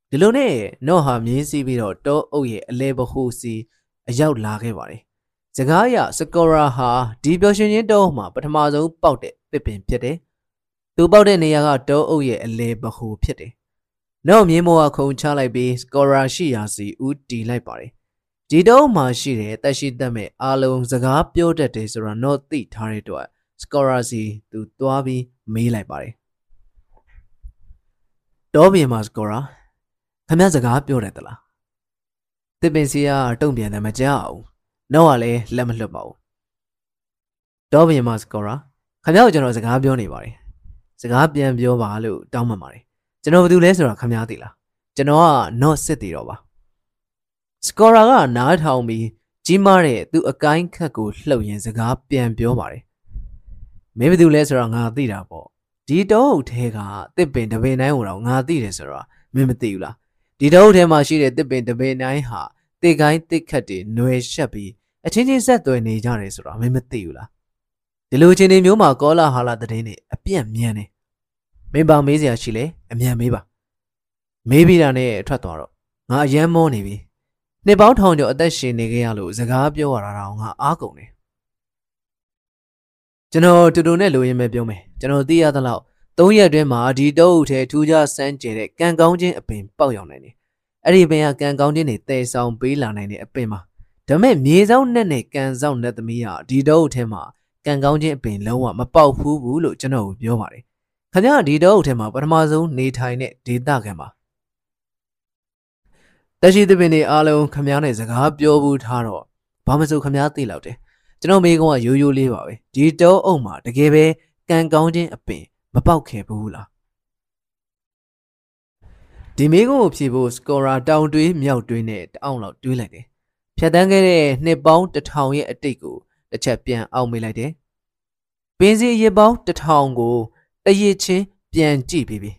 ဒီလိုနဲ့နော့ဟာမြင်းစီးပြီးတော့တောအုပ်ရဲ့အလဲဘဟုစီအရောက်လာခဲ့ပါတယ်စကားအရစကောရာဟာဒီပျော်ရွှင်ခြင်းတောမှာပထမဆုံးပေါက်တဲ့ပစ်ပင်ဖြစ်တယ်သူပေါက်တဲ့နေရာကတောအုပ်ရဲ့အလဲဘဟုဖြစ်တယ် နောက်မြင်းမောကခုံချလိုက်ပြီးစကောရာရှိရာစီဦးတီလိုက်ပါတယ်ဒီတုံးမှာရှိတဲ့တက်ရှိတက်မဲ့အားလုံးစကားပြောတတ်တယ်ဆိုတော့တော့သိထားတဲ့အတွက်စကောရာစီသူသွားပြီးမေးလိုက်ပါတယ်တောပြင်မှာစကောရာခမစကားပြောတယ်တလားတစ်ပင်စီကတုံ့ပြန်တယ်မကြောက်ဘူးနောက်ကလည်းလက်မလွတ်ပါဘူးတောပြင်မှာစကောရာခမကိုကျွန်တော်စကားပြောနေပါတယ်စကားပြန်ပြောပါလို့တောင်းပန်ပါတယ် ကျွန်တော်ဘာလုပ်လဲဆိုတာခမသိလားကျွန်တော်က not စစ်တည်တော့ပါစကောရာကနားထောင်ပြီးကြီးမားတဲ့သူ့အကိုင်းခတ်ကိုလှုပ်ရင်စကားပြန်ပြောပါတယ်မင်းဘာလုပ်လဲဆိုတော့ငါသိတာပေါ့ဒီတောအုပ်ထဲကတစ်ပင်တပင်တိုင်းကိုတော့ငါသိတယ်ဆိုတော့မင်းမသိဘူးလားဒီတောအုပ်ထဲမှာရှိတဲ့တစ်ပင်တပင်တိုင်းဟာတစ်ကိုင်းတစ်ခတ်တွေຫນွယ်ရှက်ပြီးအချင်းချင်းဆက်သွယ်နေကြတယ်ဆိုတော့မင်းမသိဘူးလားဒီလိုချင်းတွေမျိုးမှာကောလာဟာလာတဲ့နေအပြန့်မြန်နေ မင်းပါမေးစရာရှိလဲအမြန်မေးပါမေးပြီးတာနဲ့ထွက်သွားတော့ငါအယမ်းမောနေပြီနှစ်ပေါင်းထောင်ကျော်အသက်ရှင်နေခဲ့ရလို့စကားပြောရတာတော့ငါအားကုန်တယ်ကျွန်တော်တူတူနဲ့လိုရင်းပဲပြောမယ်ကျွန်တော်သိရသလောက်၃ရက်အတွင်းမှာဒီတောအုပ်ထဲထူးခြားစမ်းကြဲတဲ့ကံကောင်းခြင်းအပင်ပေါက်ရောက်နိုင်တယ်အဲ့ဒီပင်ကကံကောင်းခြင်းတွေတည်ဆောင်ပေးလာနိုင်တဲ့အပင်ပါဒါပေမဲ့မြေဆောင်နဲ့နဲ့ကံဆောင်နဲ့သမီးကဒီတောအုပ်ထဲမှာကံကောင်းခြင်းအပင်လုံးဝမပေါက်ဘူးဘူးလို့ကျွန်တော်ပြောပါတယ် ခင်ဗျားဒီတောအုပ်ထဲမှာပထမဆုံးနေထိုင်တဲ့ဒေသခံပါတရှိသပင်တွေအားလုံးခမားနဲ့စကားပြောဘူးထားတော့ဘာမစိုးခမားသိလောက်တယ်ကျွန်တော်မိကုန်းကရိုးရိုးလေးပါပဲဒီတောအုပ်မှာတကယ်ပဲကံကောင်းခြင်းအပင်မပေါက်ခဲ့ဘူးလားဒီမေးခွန်းကိုဖြေဖို့စကောရာတောင်တွေးမြောက်တွေးနဲ့တအောင်လောက်တွေးလိုက်တယ်ဖြတ်တန်းခဲ့တဲ့နှစ်ပေါင်းတစ်ထောင်ရဲ့အတိတ်ကိုတစ်ချက်ပြန်အောင်မေးလိုက်တယ်ပင်စီရစ်ပေါင်းတစ်ထောင်ကို တရစ်ချင်းပြန်ကြည့်ပြီးပြီ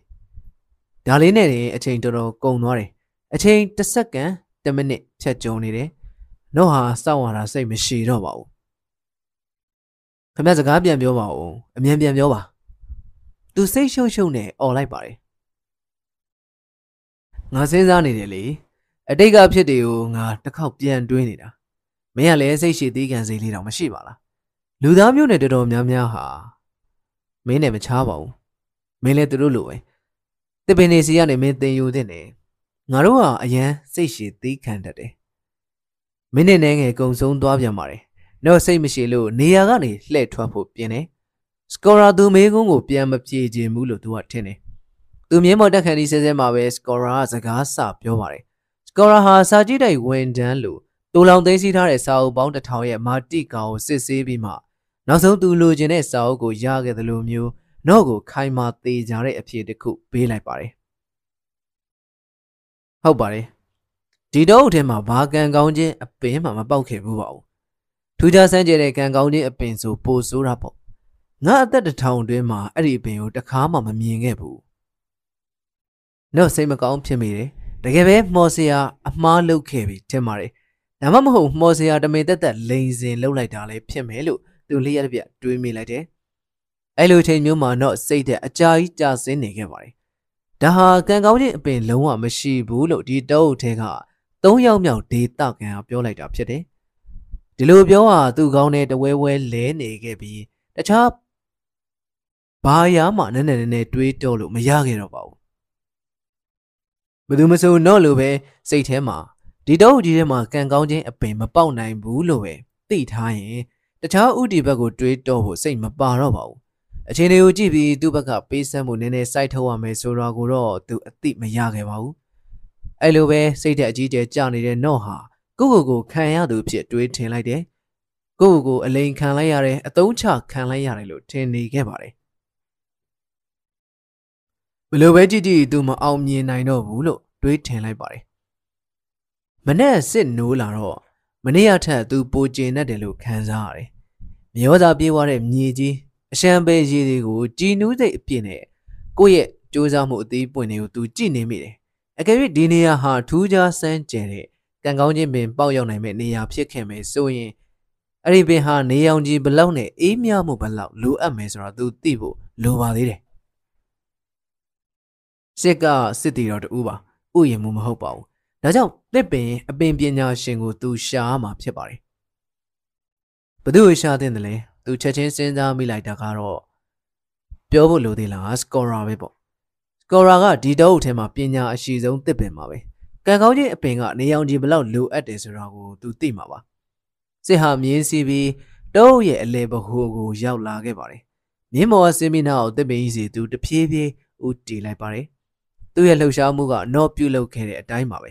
ဒါလေးနဲ့တင်အချိန်တော်တော်ကုန်သွားတယ်အချိန်တစ်စက္ကန့်တစ်မိနစ်ဖြတ်ကြုံနေတယ်နော့ဟာစောင့်ရတာစိတ်မရှိတော့ပါဘူးခမစကားပြန်ပြောပါဦးအမြန်ပြန်ပြောပါသူစိတ်ရှုပ်ရှုပ်နဲ့អော်လိုက်ပါတယ်ငါစဉ်းစားနေတယ်လေအတိတ်ကဖြစ်တွေကိုငါတစ်ခေါက်ပြန်တွေးနေတာမင်းကလည်းစိတ်ရှိသေးကန်စိလေးတော့မရှိပါလားလူသားမျိုးနဲ့တော်တော်များများဟာ မင်းနဲ့မချားပါဘူးမင်းလည်းသူတို့လိုပဲတစ်ပင်နေစီကနေမင်းတင်ယူတဲ့နေငါတို့ဟာအရန်စိတ်ရှိသေးခံတတ်တယ်မင်းနဲ့ငယ်ကုံဆုံးသွားပြန်ပါတယ်တော့စိတ်မရှိလို့နေရာကနေလှည့်ထွက်ဖို့ပြင်တယ်စကောရာသူမေးကုန်းကိုပြန်မပြေခြင်းဘူးလို့သူကထင်တယ်သူမြင်းမော်တက်ခန်ဒီဆဲဆဲမှာပဲစကောရာကစကားစပြောပါတယ်စကောရာဟာစာကြည့်တိုက်ဝန်တန်းလို့တူလောင်သိမ်းစီးထားတဲ့စာအုပ်ပေါင်းတစ်ထောင်ရဲ့မာတိကောင်ကိုစစ်ဆေးပြီးမှ နောက်ဆုံးသူလိုချင်တဲ့စာအုပ်ကိုရခဲ့တယ်လို့မျိုးနော့ကိုခိုင်မာသေးကြတဲ့အဖြစ်တစ်ခုပေးလိုက်ပါတယ်ဟုတ်ပါတယ်ဒီတော့အထက်မှာဘာကံကောင်းခြင်းအပင်မှမပေါက်ခဲ့ဘူးပါဘူးထူးခြားဆန်းကျဲတဲ့ကံကောင်းခြင်းအပင်ဆိုပိုဆိုးတာပေါ့ငါအသက်တစ်ထောင်အတွင်းမှာအဲ့ဒီအပင်ကိုတခါမှမမြင်ခဲ့ဘူးတော့စိတ်မကောင်းဖြစ်မိတယ်တကယ်ပဲမော်စရာအမားလုပ်ခဲ့ပြီထင်ပါတယ်ဒါမှမဟုတ်မော်စရာတမေတက်တက်လိန်စင်လှုပ်လိုက်တာလည်းဖြစ်မယ်လို့ သူလျှက်ပြတွေးမိလိုက်တယ်အဲ့လိုချိန်မျိုးမှာတော့စိတ်တဲ့အကြာကြီးကြာဆင်းနေခဲ့ပါတယ်ဒါဟာကံကောင်းခြင်းအပင်လုံးဝမရှိဘူးလို့ဒီတောအုပ်ထဲက၃ယောက်မြောက်ဒေတာကန်ကပြောလိုက်တာဖြစ်တယ်ဒီလိုပြောဟာသူ့ကောင်းတဲ့တဝဲဝဲလဲနေခဲ့ပြီးတခြားဘာရမှနည်းနည်းနည်းနည်းတွေးတော့လို့မရခဲ့တော့ပါဘူးဘယ်သူမဆိုတော့လို့ပဲစိတ်ထဲမှာဒီတော့ကြီးထဲမှာကံကောင်းခြင်းအပင်မပေါက်နိုင်ဘူးလို့ပဲသိထားရင် တခြားဥတီဘက်ကိုတွေးတော့ဖို့စိတ်မပါတော့ပါဘူးအချိန်တွေကိုကြည့်ပြီးသူ့ဘက်ကပေးစမ်းမှုနည်းနည်းစိုက်ထုတ်ရမယ်ဆိုတော့ကိုတော့သူအသိမရခဲ့ပါဘူးအဲ့လိုပဲစိတ်တဲ့အကြီးကျယ်ကြနေတဲ့နော့ဟာကိုကိုကိုခံရသူဖြစ်တွေးထင်လိုက်တယ်ကိုကိုကိုအလိန်ခံလိုက်ရတယ်အတုံးချခံလိုက်ရတယ်လို့ထင်နေခဲ့ပါတယ်ဘလို့ပဲကြည့်ကြည့်သူမအောင်မြင်နိုင်တော့ဘူးလို့တွေးထင်လိုက်ပါတယ်မနဲ့စစ်နိုးလာတော့ မနေ့ကထက်သူပိုကျင်တတ်တယ်လို့ခံစားရတယ်မျောသာပြေးသွားတဲ့မြေကြီးအရှမ်းပဲရည်တွေကိုကြည်နူးစိတ်အပြည့်နဲ့ကိုယ့်ရဲ့စူးစမ်းမှုအသေးပွင့်တွေကိုသူကြည့်နေမိတယ်အကယ်၍ဒီနေရာဟာထူးခြားဆန်းကျယ်တဲ့ကံကောင်းခြင်းပင်ပေါက်ရောက်နိုင်မဲ့နေရာဖြစ်ခဲ့မယ်ဆိုရင်အဲ့ဒီပင်ဟာနေရောင်ကြီးဘလောက်နဲ့အေးမြမှုဘလောက်လိုအပ်မယ်ဆိုတော့သူသိဖို့လိုပါသေးတယ်စစ်ကစစ်တီတော်တူပါဥယျာဉ်မှုမဟုတ်ပါဘူးဒါကြောင့် တစ်ပင်အပင်ပညာရှင်ကိုသူရှားမှာဖြစ်ပါတယ်ဘသူ့ကိုရှားတဲ့လဲသူချက်ချင်းစဉ်းစားမိလိုက်တာကတော့ပြောဖို့လိုသေးလားစကောရာပဲပေါ့စကောရာကဒီတော့အထဲမှာပညာအရှိဆုံးတစ်ပင်ပါပဲကံကောင်းခြင်းအပင်ကနေရောင်ကြီးဘလောက်လိုအပ်တယ်ဆိုတာကိုသူသိမှာပါစစ်ဟာမြင်းစီပြီးတောအုပ်ရဲ့အလဲဘဟုကိုရောက်လာခဲ့ပါတယ်မြင်းမော်ဆင်းပြီးနောက်တစ်ပင်ကြီးစီသူတဖြည်းဖြည်းဦးတည်လိုက်ပါတယ်သူ့ရဲ့လှုပ်ရှားမှုကနော့ပြုတ်လုခဲ့တဲ့အတိုင်းပါပဲ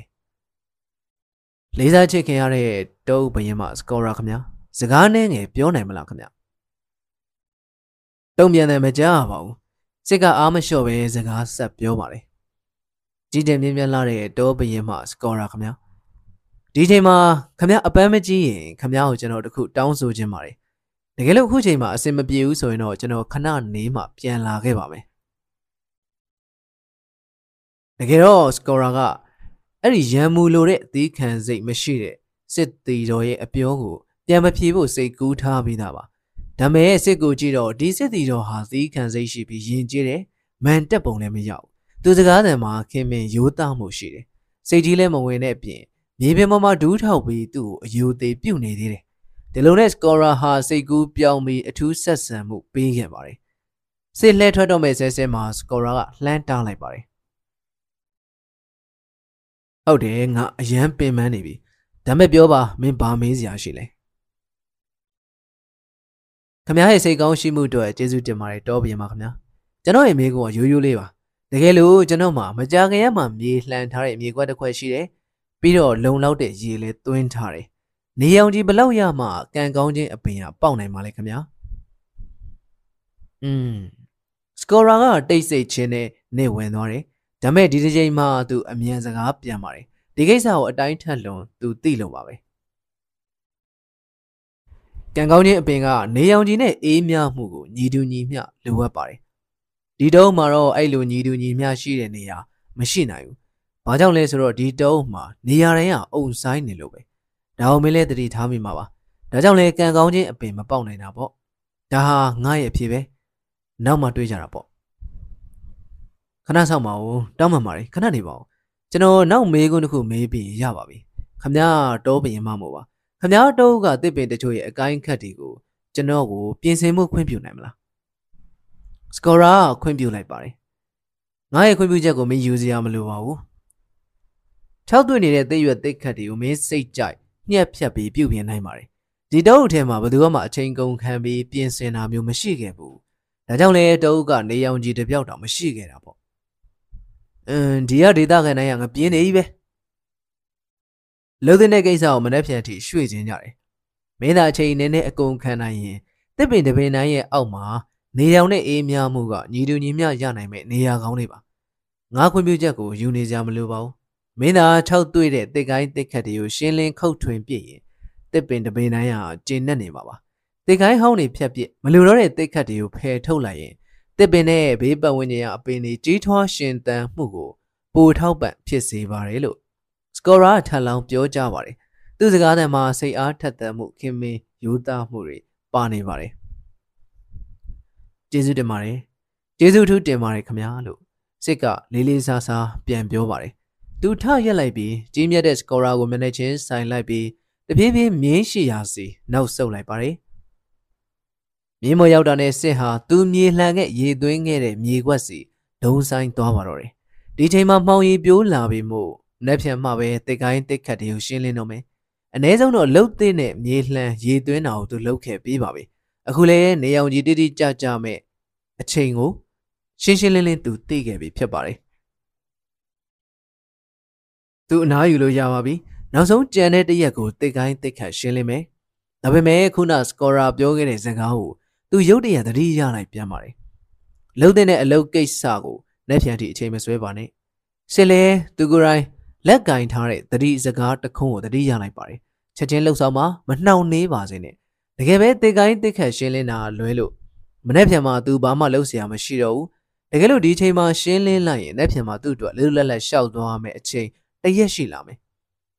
လေးစားချစ်ခင်ရတဲ့တောအုပ်ဘရင်မစကောရာခင်ဗျာစကားနဲ့ငယ်ပြောနိုင်မလားခင်ဗျာတုံ့ပြန်တယ်မကြားပါဘူးစစ်ကအားမလျှော့ပဲစကားဆက်ပြောပါတယ်ကြီးတယ်မြင်းမြန်းလာတဲ့တောဘရင်မစကောရာခင်ဗျာဒီချိန်မှာခမအပန်းမကြီးရင်ခမကိုကျွန်တော်တခုတောင်းဆိုခြင်းပါတယ်တကယ်လို့အခုချိန်မှာအဆင်မပြေဘူးဆိုရင်တော့ကျွန်တော်ခဏနေမှပြန်လာခဲ့ပါမယ်တကယ်တော့စကောရာက အဲ့ဒီရန်မူလိုတဲ့အသီးခံစိတ်မရှိတဲ့စစ်တီတော်ရဲ့အပြောကိုပြန်မဖြေဖို့စိတ်ကူးထားပြီးသားပါဒါမဲ့စစ်ကိုကြည့်တော့ဒီစစ်တီတော်ဟာသီးခံစိတ်ရှိပြီးယဉ်ကျေးတယ်မန်တက်ပုံလည်းမရောက်သူစကားတန်မှာခင်မင်ရိုးသားမှုရှိတယ်စိတ်ကြီးလည်းမဝင်တဲ့အပြင်မြေပြင်ပေါ်မှာဒူးထောက်ပြီးသူ့ကိုအယိုသေးပြုတ်နေသေးတယ်ဒီလိုနဲ့စကောရာဟာစိတ်ကူးပြောင်းပြီးအထူးဆက်ဆံမှုပေးခဲ့ပါတယ်စစ်လှဲထွက်တော့မဲ့ဆဲဆဲမှာစကောရာကလှမ်းတားလိုက်ပါတယ် ဟုတ်တယ်ငါအရန်ပင်ပန်းနေပြီဒါမဲ့ပြောပါမင်းဘာမေးစရာရှိလဲခမရဲ့စိတ်ကောင်းရှိမှုအတွက်ကျေးဇူးတင်ပါတယ်တောပြင်ပါခမကျွန်တော်ရဲ့မိကုန်းကရိုးရိုးလေးပါတကယ်လို့ကျွန်တော်မှမကြခင်ရမှမြေလှန်ထားတဲ့မြေကွက်တစ်ခွက်ရှိတယ်ပြီးတော့လုံလောက်တဲ့ရေလည်းသွင်းထားတယ်နေရောင်ကြီးဘလောက်ရမှကံကောင်းခြင်းအပင်ရပေါက်နိုင်ပါလေခမอืมစကောရာကတိတ်ဆိတ်ချင်းနဲ့နေဝင်သွားတယ် ဒါပေမဲ့ဒီတစ်ချိန်မှာသူအမြန်စကားပြန်ပါတယ်ဒီကိစ္စကိုအတိုင်းထက်လွန်သူသိလို့ပါပဲကံကောင်းခြင်းအပင်ကနေရောင်ကြီးနဲ့အေးမြမှုကိုညီတူညီမျှလိုအပ်ပါတယ်ဒီတုံးမှာတော့အဲ့လိုညီတူညီမျှရှိတဲ့နေရာမရှိနိုင်ဘူးဘာကြောင့်လဲဆိုတော့ဒီတုံးမှာနေရာတိုင်းကအုံဆိုင်နေလို့ပဲဒါအောင်မင်းလည်းတတိထားမိမှာပါဒါကြောင့်လေကံကောင်းခြင်းအပင်မပေါက်နိုင်တာပေါ့ဒါဟာငါ့ရဲ့အဖြစ်ပဲနောက်မှတွေးကြတာပေါ့ ခဏဆောင်ပါဦးတောင်းမှန်ပါတယ်ခဏနေပါဦးကျွန်တော်နောက်မေးခွန်းတစ်ခုမေးပြီးရပါပြီခမည်းတောပင်မမို့ပါခမည်းတောကတစ်ပင်တချို့ရဲ့အကိုင်းခတ်တွေကိုကျွန်တော်ကိုပြင်ဆင်မှုခွင့်ပြုနိုင်မလားစကောရာခွင့်ပြုလိုက်ပါတယ်ငါရဲ့ခွင့်ပြုချက်ကိုမင်းယူစရာမလိုပါဘူးထောက်တွေ့နေတဲ့သိရွက်သိခတ်တွေကိုမင်းစိတ်ကြိုက်ညှက်ဖြတ်ပြီးပြုပြင်နိုင်ပါတယ်ဒီတောအုပ်ထဲမှာဘယ်သူမှအချိန်ကုန်ခံပြီးပြင်ဆင်တာမျိုးမရှိခဲ့ဘူးဒါကြောင့်လေတောအုပ်ကနေရောင်ကြီးတစ်ပြောက်တောင်မရှိခဲ့တာပေါ့ အင်းဒီကဒေတာခံတိုင်းကငပြင်းနေပြီပဲလှုပ်တဲ့ကိစ္စကိုမနှက်ဖြန်ထိရွှေ့ခြင်းကြတယ်မင်းသားအချိန်နဲ့နဲ့အကုန်ခံနိုင်ရင်တစ်ပင်တစ်ပင်တိုင်းရဲ့အောက်မှာနေရောင်နဲ့အေးများမှုကညီတူညီမျှရနိုင်မဲ့နေရာကောင်းတွေပါငါခွင့်ပြုချက်ကိုယူနေကြမလို့ပါဘူးမင်းသားထောက်တွေ့တဲ့တစ်ကိုင်းတစ်ခတ်တွေကိုရှင်းလင်းခုတ်ထွင်ပြည့်ရင်တစ်ပင်တစ်ပင်တိုင်းဟာကျဉ်နဲ့နေပါပါတစ်ကိုင်းဟောင်းတွေဖြတ်ပြစ်မလိုတော့တဲ့တစ်ခတ်တွေကိုဖယ်ထုတ်လိုက်ရင် တစ်ပင်နဲ့ဘေးပတ်ဝန်းကျင်ကအပင်တွေကြီးထွားရှင်သန်မှုကိုပိုထောက်ပံ့ဖြစ်စေပါတယ်လို့စကောရာထပ်လောင်းပြောကြပါတယ်သူစကားသံမှာစိတ်အားထက်သန်မှုခင်မင်းရိုးသားမှုတွေပါနေပါတယ်ကျေးဇူးတင်ပါတယ်ကျေးဇူးထူးတင်ပါတယ်ခင်ဗျာလို့စစ်ကလေးလေးစားစားပြန်ပြောပါတယ်သူထရက်လိုက်ပြီးကြီးမြတ်တဲ့စကောရာကိုမန်ချင်းဆိုင်လိုက်ပြီးတပြေးပြေးမြင်းရှိရာစီနောက်ဆုတ်လိုက်ပါတယ် မြင်းမရောက်တာနဲ့စစ်ဟာသူမြေလှန်ခဲ့ရေသွင်းခဲ့တဲ့မြေခွက်စီဒုံဆိုင်သွားပါတော့တယ်ဒီချိန်မှာမှောင်ရီပြိုးလာပြီးမို့နှက်ဖြန်မှပဲတစ်ကိုင်းတစ်ခတ်တွေကိုရှင်းလင်းတော့မယ်အ ਨੇ ဆုံးတော့လှုပ်တဲ့နဲ့မြေလှန်ရေသွင်းတာကိုသူလှုပ်ခဲ့ပြီးပါပြီအခုလည်းနေအောင်ကြီးတိတိကြကြမဲ့အချိန်ကိုရှင်းရှင်းလင်းလင်းသူသိခဲ့ပြီဖြစ်ပါတယ်သူအနားယူလို့ရပါပြီနောက်ဆုံးကြံတဲ့တရက်ကိုတစ်ကိုင်းတစ်ခတ်ရှင်းလင်းမယ်ဒါပေမဲ့ခုနစကောရာပြောခဲ့တဲ့စကားကို သူရုတ်တရက်သတိရလိုက်ပြန်ပါတယ်လှုပ်တဲ့အလုပ်ကိစ္စကိုလက်ဖြန်တီအချိန်မဆွဲပါနဲ့စစ်လဲသူကိုယ်တိုင်လက်ကင်ထားတဲ့သတိစကားတခုံးကိုသတိရလိုက်ပါတယ်ချက်ချင်းလှုပ်ဆောင်မှာမနှောင့်နှေးပါစေနဲ့တကယ်ပဲတစ်ကိုင်းတစ်ခတ်ရှင်းလင်းတာလွဲလို့မနေ့ပြန်မှာသူဘာမှလုပ်เสียမရှိတော့ဘူးတကယ်လို့ဒီချိန်မှာရှင်းလင်းလိုက်ရင်လက်ပြန်မှာသူ့အတွက်လွတ်လပ်လပ်ရှောက်သွားမယ်အချိန်တရက်ရှိလာမယ်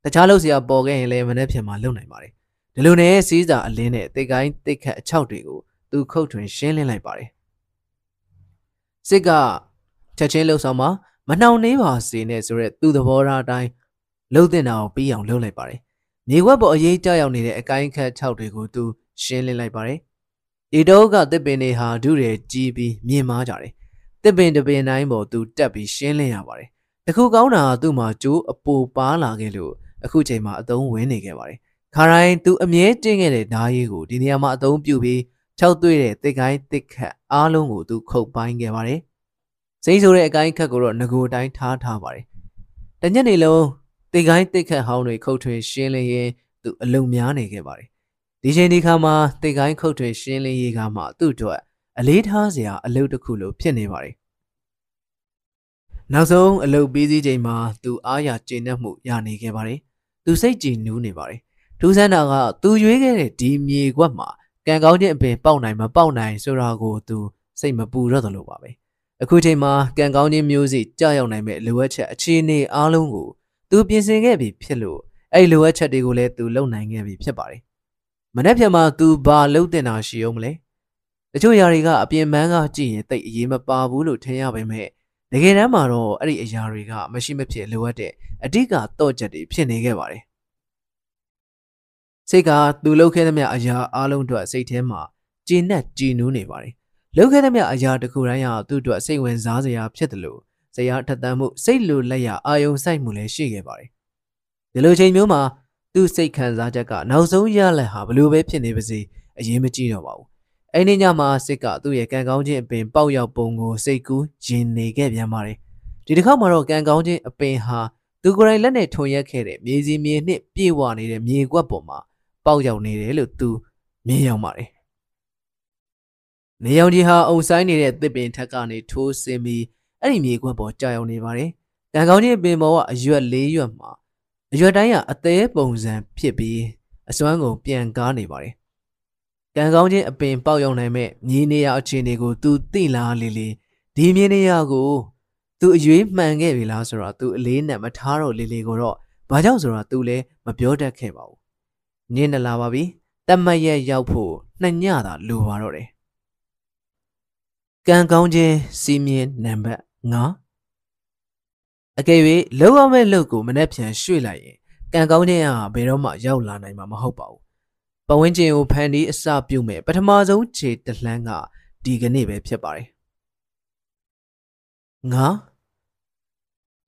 တခြားလုပ်เสียပေါ်ခဲ့ရင်လည်းမနေ့ပြန်မှာလုပ်နိုင်ပါတယ်ဒီလိုနဲ့စီးစာအလင်းနဲ့တစ်ကိုင်းတစ်ခတ်အချောက်တွေကို သူခုတ်ထွင်ရှင်းလင်းလိုက်ပါတယ်စစ်ကချက်ချင်းလှုပ်ဆောင်မှာမနှောင်နှေးပါစေနဲ့ဆိုရက်သူ့သဘောထားအတိုင်းလှုပ်တဲ့နာကိုပြီးအောင်လုပ်လိုက်ပါတယ်မြေခွက်ပေါ်အရေးကြောက်ရောက်နေတဲ့အကိုင်းခတ်၆တွေကိုသူရှင်းလင်းလိုက်ပါတယ်ဒီတော့ကတစ်ပင်တွေဟာဒုတွေကြီးပြီးမြင်မာကြတယ်တစ်ပင်တစ်ပင်တိုင်းပေါ်သူတက်ပြီးရှင်းလင်းရပါတယ်တခုကောင်းတာကသူ့မှာကြိုးအပူပါလာခဲ့လို့အခုချိန်မှာအသုံးဝင်နေခဲ့ပါတယ်ခါတိုင်းသူအမြဲတင်းခဲ့တဲ့ဓာရီကိုဒီနေရာမှာအသုံးပြုပြီး ၆တွေ့တဲ့တစ်ကိုင်းတစ်ခတ်အားလုံးကိုသူခုတ်ပိုင်းခဲ့ပါတယ်စိမ့်ဆိုတဲ့အကိုင်းခတ်ကိုတော့ငကိုတိုင်းထားထားပါတယ်တညက်နေလုံးတစ်ကိုင်းတစ်ခတ်ဟောင်းတွေခုတ်ထွင်ရှင်းလင်းရင်းသူအလုံများနေခဲ့ပါတယ်ဒီချိန်ဒီခါမှာတစ်ကိုင်းခုတ်ထွင်ရှင်းလင်းရေးကမှသူ့အတွက်အလေးထားစရာအလုပ်တစ်ခုလိုဖြစ်နေပါတယ်နောက်ဆုံးအလုပ်ပြီးစီးချိန်မှာသူအားရကျေနပ်မှုရနေခဲ့ပါတယ်သူစိတ်ကြည်နူးနေပါတယ်ထူးဆန်းတာကသူရွေးခဲ့တဲ့ဒီမြေကွက်မှာ ကံကောင်းခြင်းအပင်ပေါက်နိုင်မပေါက်နိုင်ဆိုတာကိုသူစိတ်မပူတော့သလိုပါပဲအခုချိန်မှာကံကောင်းခြင်းမျိုးစီကြောက်ရောက်နိုင်မဲ့လိုအပ်ချက်အခြေအနေအားလုံးကိုသူပြင်ဆင်ခဲ့ပြီဖြစ်လို့အဲ့လိုအပ်ချက်တွေကိုလည်းသူလုပ်နိုင်ခဲ့ပြီဖြစ်ပါတယ်မနေ့ပြန်မှာသူဘာလုပ်တင်တာရှိအောင်မလဲတချို့ຢာတွေကအပြင်ပန်းကကြည့်ရင်တိတ်အရေးမပါဘူးလို့ထင်ရပါမယ်တကယ်တမ်းမှာတော့အဲ့ဒီအရာတွေကမရှိမဖြစ်လိုအပ်တဲ့အဓိကတော့ချက်တွေဖြစ်နေခဲ့ပါတယ် စိတ်ကသူလှုပ်ခဲသမျှအရာအလုံးအတွက်စိတ်ထဲမှာကြည်နက်ကြည်နူးနေပါတယ်လှုပ်ခဲသမျှအရာတစ်ခုတိုင်းဟာသူ့အတွက်စိတ်ဝင်စားစရာဖြစ်တယ်လို့ဇရာထက်သန်မှုစိတ်လိုလက်ရအာယုံဆိုင်မှုလည်းရှိခဲ့ပါတယ်ဒီလိုချိန်မျိုးမှာသူ့စိတ်ခံစားချက်ကနောက်ဆုံးရလက်ဟာဘလို့ပဲဖြစ်နေပါစေအရင်မကြည့်တော့ပါဘူးအဲ့ဒီညမှာစစ်ကသူ့ရဲ့ကံကောင်းခြင်းအပင်ပေါက်ရောက်ပုံကိုစိတ်ကူးရင်နေခဲ့ပြန်ပါတယ်ဒီတစ်ခါမှာတော့ကံကောင်းခြင်းအပင်ဟာသူကိုယ်တိုင်လက်နဲ့ထုံရက်ခဲ့တဲ့မြေစီမြေနှစ်ပြေဝနေတဲ့မြေကွက်ပေါ်မှာ ပေါက်ရောက်နေတယ်လို့သူမြင်ရောက်ပါတယ်နေရောင်ကြီးဟာအုံဆိုင်နေတဲ့တစ်ပင်ထက်ကနေထိုးဆင်းပြီးအဲ့ဒီမြေခွက်ပေါ်ကြာရောက်နေပါတယ်။ကံကောင်းချင်းပင်ပေါ်ကအရွက်လေးရွက်မှာအရွက်တိုင်းကအသေးပုံစံဖြစ်ပြီးအစွမ်းကုန်ပြန်ကားနေပါတယ်။ကံကောင်းချင်းအပင်ပေါက်ရောက်နိုင်မဲ့မြေနေရအခြေအနေကို သူသိလားလေလေဒီမြေနေရကို သူအရွေးမှန်ခဲ့ပြီလားဆိုတော့သူအလေးနဲ့မထားတော့လေလေကိုတော့ဘာကြောင့်ဆိုတော့သူလည်းမပြောတတ်ခဲ့ပါဘူး။ နင်းနလာပါပြီ။တတ်မှတ်ရက်ရောက်ဖို့နှစ်ညသာလိုပါတော့တယ်။ကံကောင်းခြင်းစီးမြင်နံပါတ်9အကယ်၍လောက်ရမယ့်လုပ်ကိုမနှက်ဖြန်ရွှေ့လိုက်ရင်ကံကောင်းခြင်းဟာဘယ်တော့မှရောက်လာနိုင်မှာမဟုတ်ပါဘူး။ပဝင်းကျင်ကိုဖန်တီးအစပြုမဲ့ပထမဆုံးခြေတလှမ်းကဒီကနေ့ပဲဖြစ်ပါတယ်။ငါ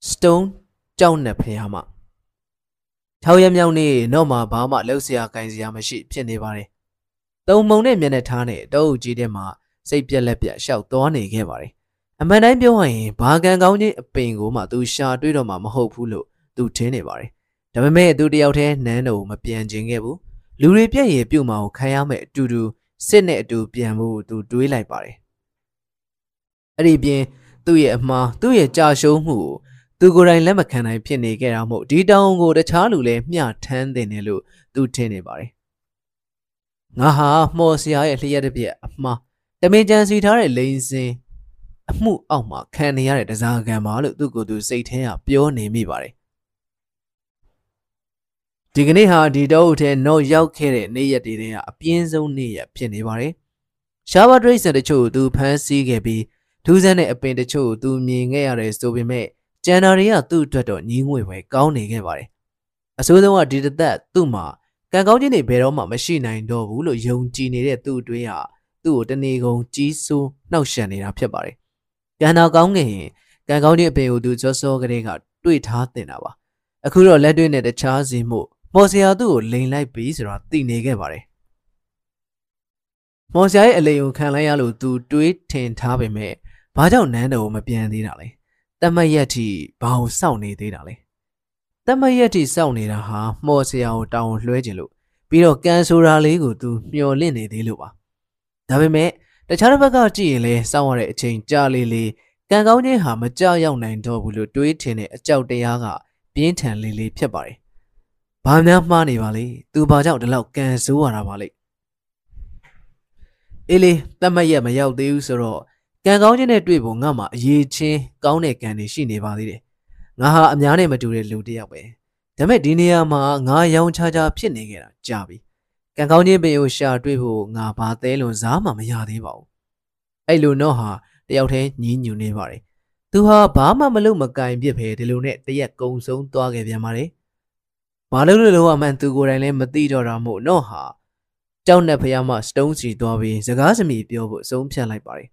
Stone ကြောက်နဲ့ဖះမှာ ထောက်ရမြောက်နေတော့မှဘာမှလှုပ်ရှားကိုင်စရာမရှိဖြစ်နေပါတယ်။တုံမုံနဲ့မျက်နှာထားနဲ့တောအုပ်ကြီးထဲမှာစိတ်ပြက်လက်ပြက်ရှောက်သွားနေခဲ့ပါတယ်။အမှန်တိုင်းပြောရရင်ဘာကံကောင်းခြင်းအပင်ကိုမှသူရှာတွေးတော့မှမဟုတ်ဘူးလို့သူထင်နေပါတယ်။ဒါပေမဲ့သူတယောက်တည်းနန်းတော်မပြန်ခြင်းခဲ့ဘူး။လူတွေပြက်ရည်ပြုတ်မှကိုခံရမယ်အတူတူစစ်နဲ့အတူပြန်ဖို့သူတွေးလိုက်ပါတယ်။အဲ့ဒီပြင်သူ့ရဲ့အမှားသူ့ရဲ့ကြာရှုံးမှုကို သူကိုယ်တိုင်လက်မခံနိုင်ဖြစ်နေခဲ့တာမို့ဒီတောင်ကိုတခြားလူလည်းမျှထမ်းတင်တယ်လို့သူထင်နေပါတယ်ငါဟာမော်စရာရဲ့လျှက်တစ်ပြက်အမှားတမင်ကြံစီထားတဲ့လိန်စင်အမှုအောက်မှာခံနေရတဲ့တစားကံပါလို့သူ့ကိုယ်သူစိတ်ထဲကပြောနေမိပါတယ်ဒီကနေ့ဟာဒီတော့အထဲတော့ရောက်ခဲ့တဲ့နေ့ရက်တွေကအပြင်းဆုံးနေ့ရက်ဖြစ်နေပါတယ်ရှားဘာဒရိတ်ဆန်တချို့သူဖမ်းဆီးခဲ့ပြီးထူးဆန်းတဲ့အပင်တချို့သူမြင်ခဲ့ရတယ်ဆိုပေမဲ့ ကျန်တာတွေကသူ့အတွက်တော့ညီးငွေပဲကောင်းနေခဲ့ပါတယ်အဆိုးဆုံးကဒီတသက်သူ့မှာကံကောင်းခြင်းတွေဘယ်တော့မှမရှိနိုင်တော့ဘူးလို့ယုံကြည်နေတဲ့သူ့အတွင်းဟာသူ့ကိုတနေကုန်ကြီးစိုးနှောက်ယှက်နေတာဖြစ်ပါတယ်ကံတော်ကောင်းငင်ကံကောင်းခြင်းအပင်ကိုသူစောစောကလေးကတွေ့ထားတင်တာပါအခုတော့လက်တွေ့နဲ့တခြားစီမှုမော်စရာသူ့ကိုလိန်လိုက်ပြီးဆိုတော့သိနေခဲ့ပါတယ်မော်စရာရဲ့အလိန်ကိုခံလိုက်ရလို့သူတွေးထင်ထားပေမဲ့ဘာကြောင့်နန်းတော်ကိုမပြန်သေးတာလဲ တမတ်ရက်ထိဘာအောင်စောင့်နေသေးတာလဲတမတ်ရက်ထိစောင့်နေတာဟာမော်ဆရာကိုတောင်းလွှဲခြင်းလို့ပြီးတော့ကန်ဆိုတာလေးကိုသူမျော်လင့်နေသေးလို့ပါဒါပေမဲ့တခြားတစ်ဘက်ကကြည့်ရင်လဲစောင့်ရတဲ့အချိန်ကြာလေးလေးကံကောင်းခြင်းဟာမကြောက်ရောက်နိုင်တော့ဘူးလို့တွေးထင်တဲ့အကြောက်တရားကပြင်းထန်လေးလေးဖြစ်ပါတယ်ဘာများမှားနေပါလဲသူဘာကြောင့်ဒီလောက်ကန်ဆိုးရတာပါလဲအေးလေတမတ်ရက်မရောက်သေးဘူးဆိုတော့ ကံကောင်းခြင်းနဲ့တွေ့ဖို့ငါ့မှာအရေးချင်းကောင်းတဲ့ကံတွေရှိနေပါသေးတယ်ငါဟာအများနဲ့မတူတဲ့လူတစ်ယောက်ပဲဒါပေမဲ့ဒီနေရာမှာငါရောင်ချာချာဖြစ်နေခဲ့တာကြာပြီကံကောင်းခြင်းပင်ကိုရှာတွေ့ဖို့ငါဘာသဲလွန်စားမှမရသေးပါဘူးအဲ့လိုတော့ဟာတယောက်တည်းညင်းညူနေပါတယ်သူဟာဘာမှမလုပ်မကင်ပြစ်ပဲဒီလိုနဲ့တရက်ကုံဆုံးသွားခဲ့ပြန်ပါတယ်ဘာလို့လဲလို့အမှန်သူကိုယ်တိုင်လည်းမသိတော့တာမို့တော့ဟာကြောက်နဲ့ဖယားမှစတုံးစီသွားပြီးစကားစမြည်ပြောဖို့အဆုံးဖြတ်လိုက်ပါတယ်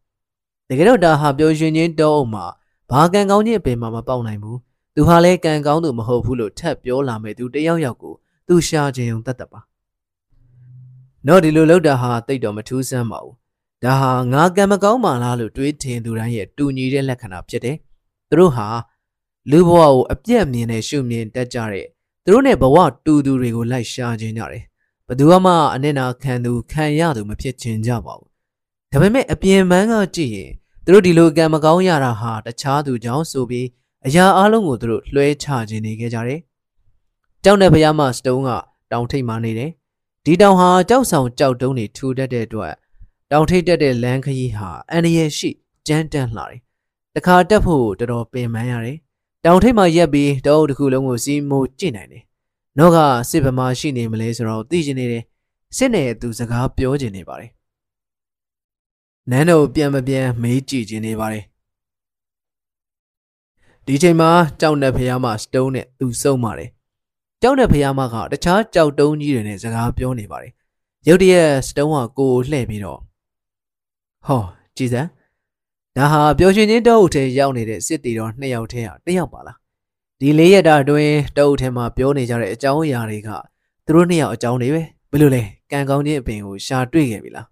တကယ်တော့ဒါဟာပျော်ရွှင်ခြင်းတောအုပ်မှာဘာကံကောင်းခြင်းအပင်မှာမပေါက်နိုင်ဘူးသူဟာလည်းကံကောင်းသူမဟုတ်ဘူးလို့ထပ်ပြောလာမဲ့သူတယောက်ယောက်ကိုသူရှာခြင်းုံတတ်တတ်ပါတော့ဒီလိုလောက်တာဟာတိတ်တော့မထူးဆန်းပါဘူးဒါဟာငါကံမကောင်းပါလားလို့တွေးထင်သူတိုင်းရဲ့တူညီတဲ့လက္ခဏာဖြစ်တယ်သူတို့ဟာလူဘဝကိုအပြက်မြင်နဲ့ရှုမြင်တတ်ကြတဲ့သူတို့နဲ့ဘဝတူသူတွေကိုလိုက်ရှာခြင်းကြတယ်ဘယ်သူမှအနစ်နာခံသူခံရသူမဖြစ်ခြင်းကြပါဘူးဒါပေမဲ့အပြင်ပန်းကကြည့်ရင်သူ တို့ဒီလိုကံမကောင်းရတာဟာတခြားသူကြောင့်ဆိုပြီးအရာအလုံးကိုသူတို့လွှဲချခြင်းနေခဲ့ကြတယ်။ကြောက်တဲ့ဘုရားမစတုံးကတောင်ထိပ်မှာနေတယ်။ဒီတောင်ဟာကြောက်ဆောင်ကြောက်တုံးတွေထူတတ်တဲ့အတွက်တောင်ထိပ်တက်တဲ့လမ်းခရီးဟာအန္တရာယ်ရှိကြမ်းတမ်းလှတယ်။တခါတက်ဖို့တော်တော်ပင်ပန်းရတယ်။တောင်ထိပ်မှာရက်ပြီးတောအုပ်တစ်ခုလုံးကိုစီးမိုးကြည့်နိုင်တယ်။နောက်ကစစ်ဗမာရှိနေမလဲဆိုတော့သိချင်နေတယ်။စစ်နဲ့သူစကားပြောချင်နေပါတယ် နန်းတော်ပြန်မပြန်မေးကြည့်ခြင်းနေပါတယ်ဒီချိန်မှာကြောက်တဲ့ဖះမစတုံးနဲ့သူစုံပါတယ်ကြောက်တဲ့ဖះမကတခြားကြောက်တုံးကြီးတွေနဲ့စကားပြောနေပါတယ်ရုတ်တရက်စတုံးကကိုလှည့်ပြီးတော့ဟောကြည်စံဒါဟာပျော်ရွှင်ခြင်းတောအုပ်ထဲရောက်နေတဲ့စစ်တီတော်နှစ်ယောက်ထဲဟာတစ်ယောက်ပါလားဒီလေးရက်တာအတွင်းတောအုပ်ထဲမှာပြောနေကြတဲ့အကြောင်းအရာတွေကသူတို့နှစ်ယောက်အကြောင်းတွေပဲဘယ်လိုလဲကံကောင်းခြင်းအပင်ကိုရှာတွေ့ခဲ့ပြီလား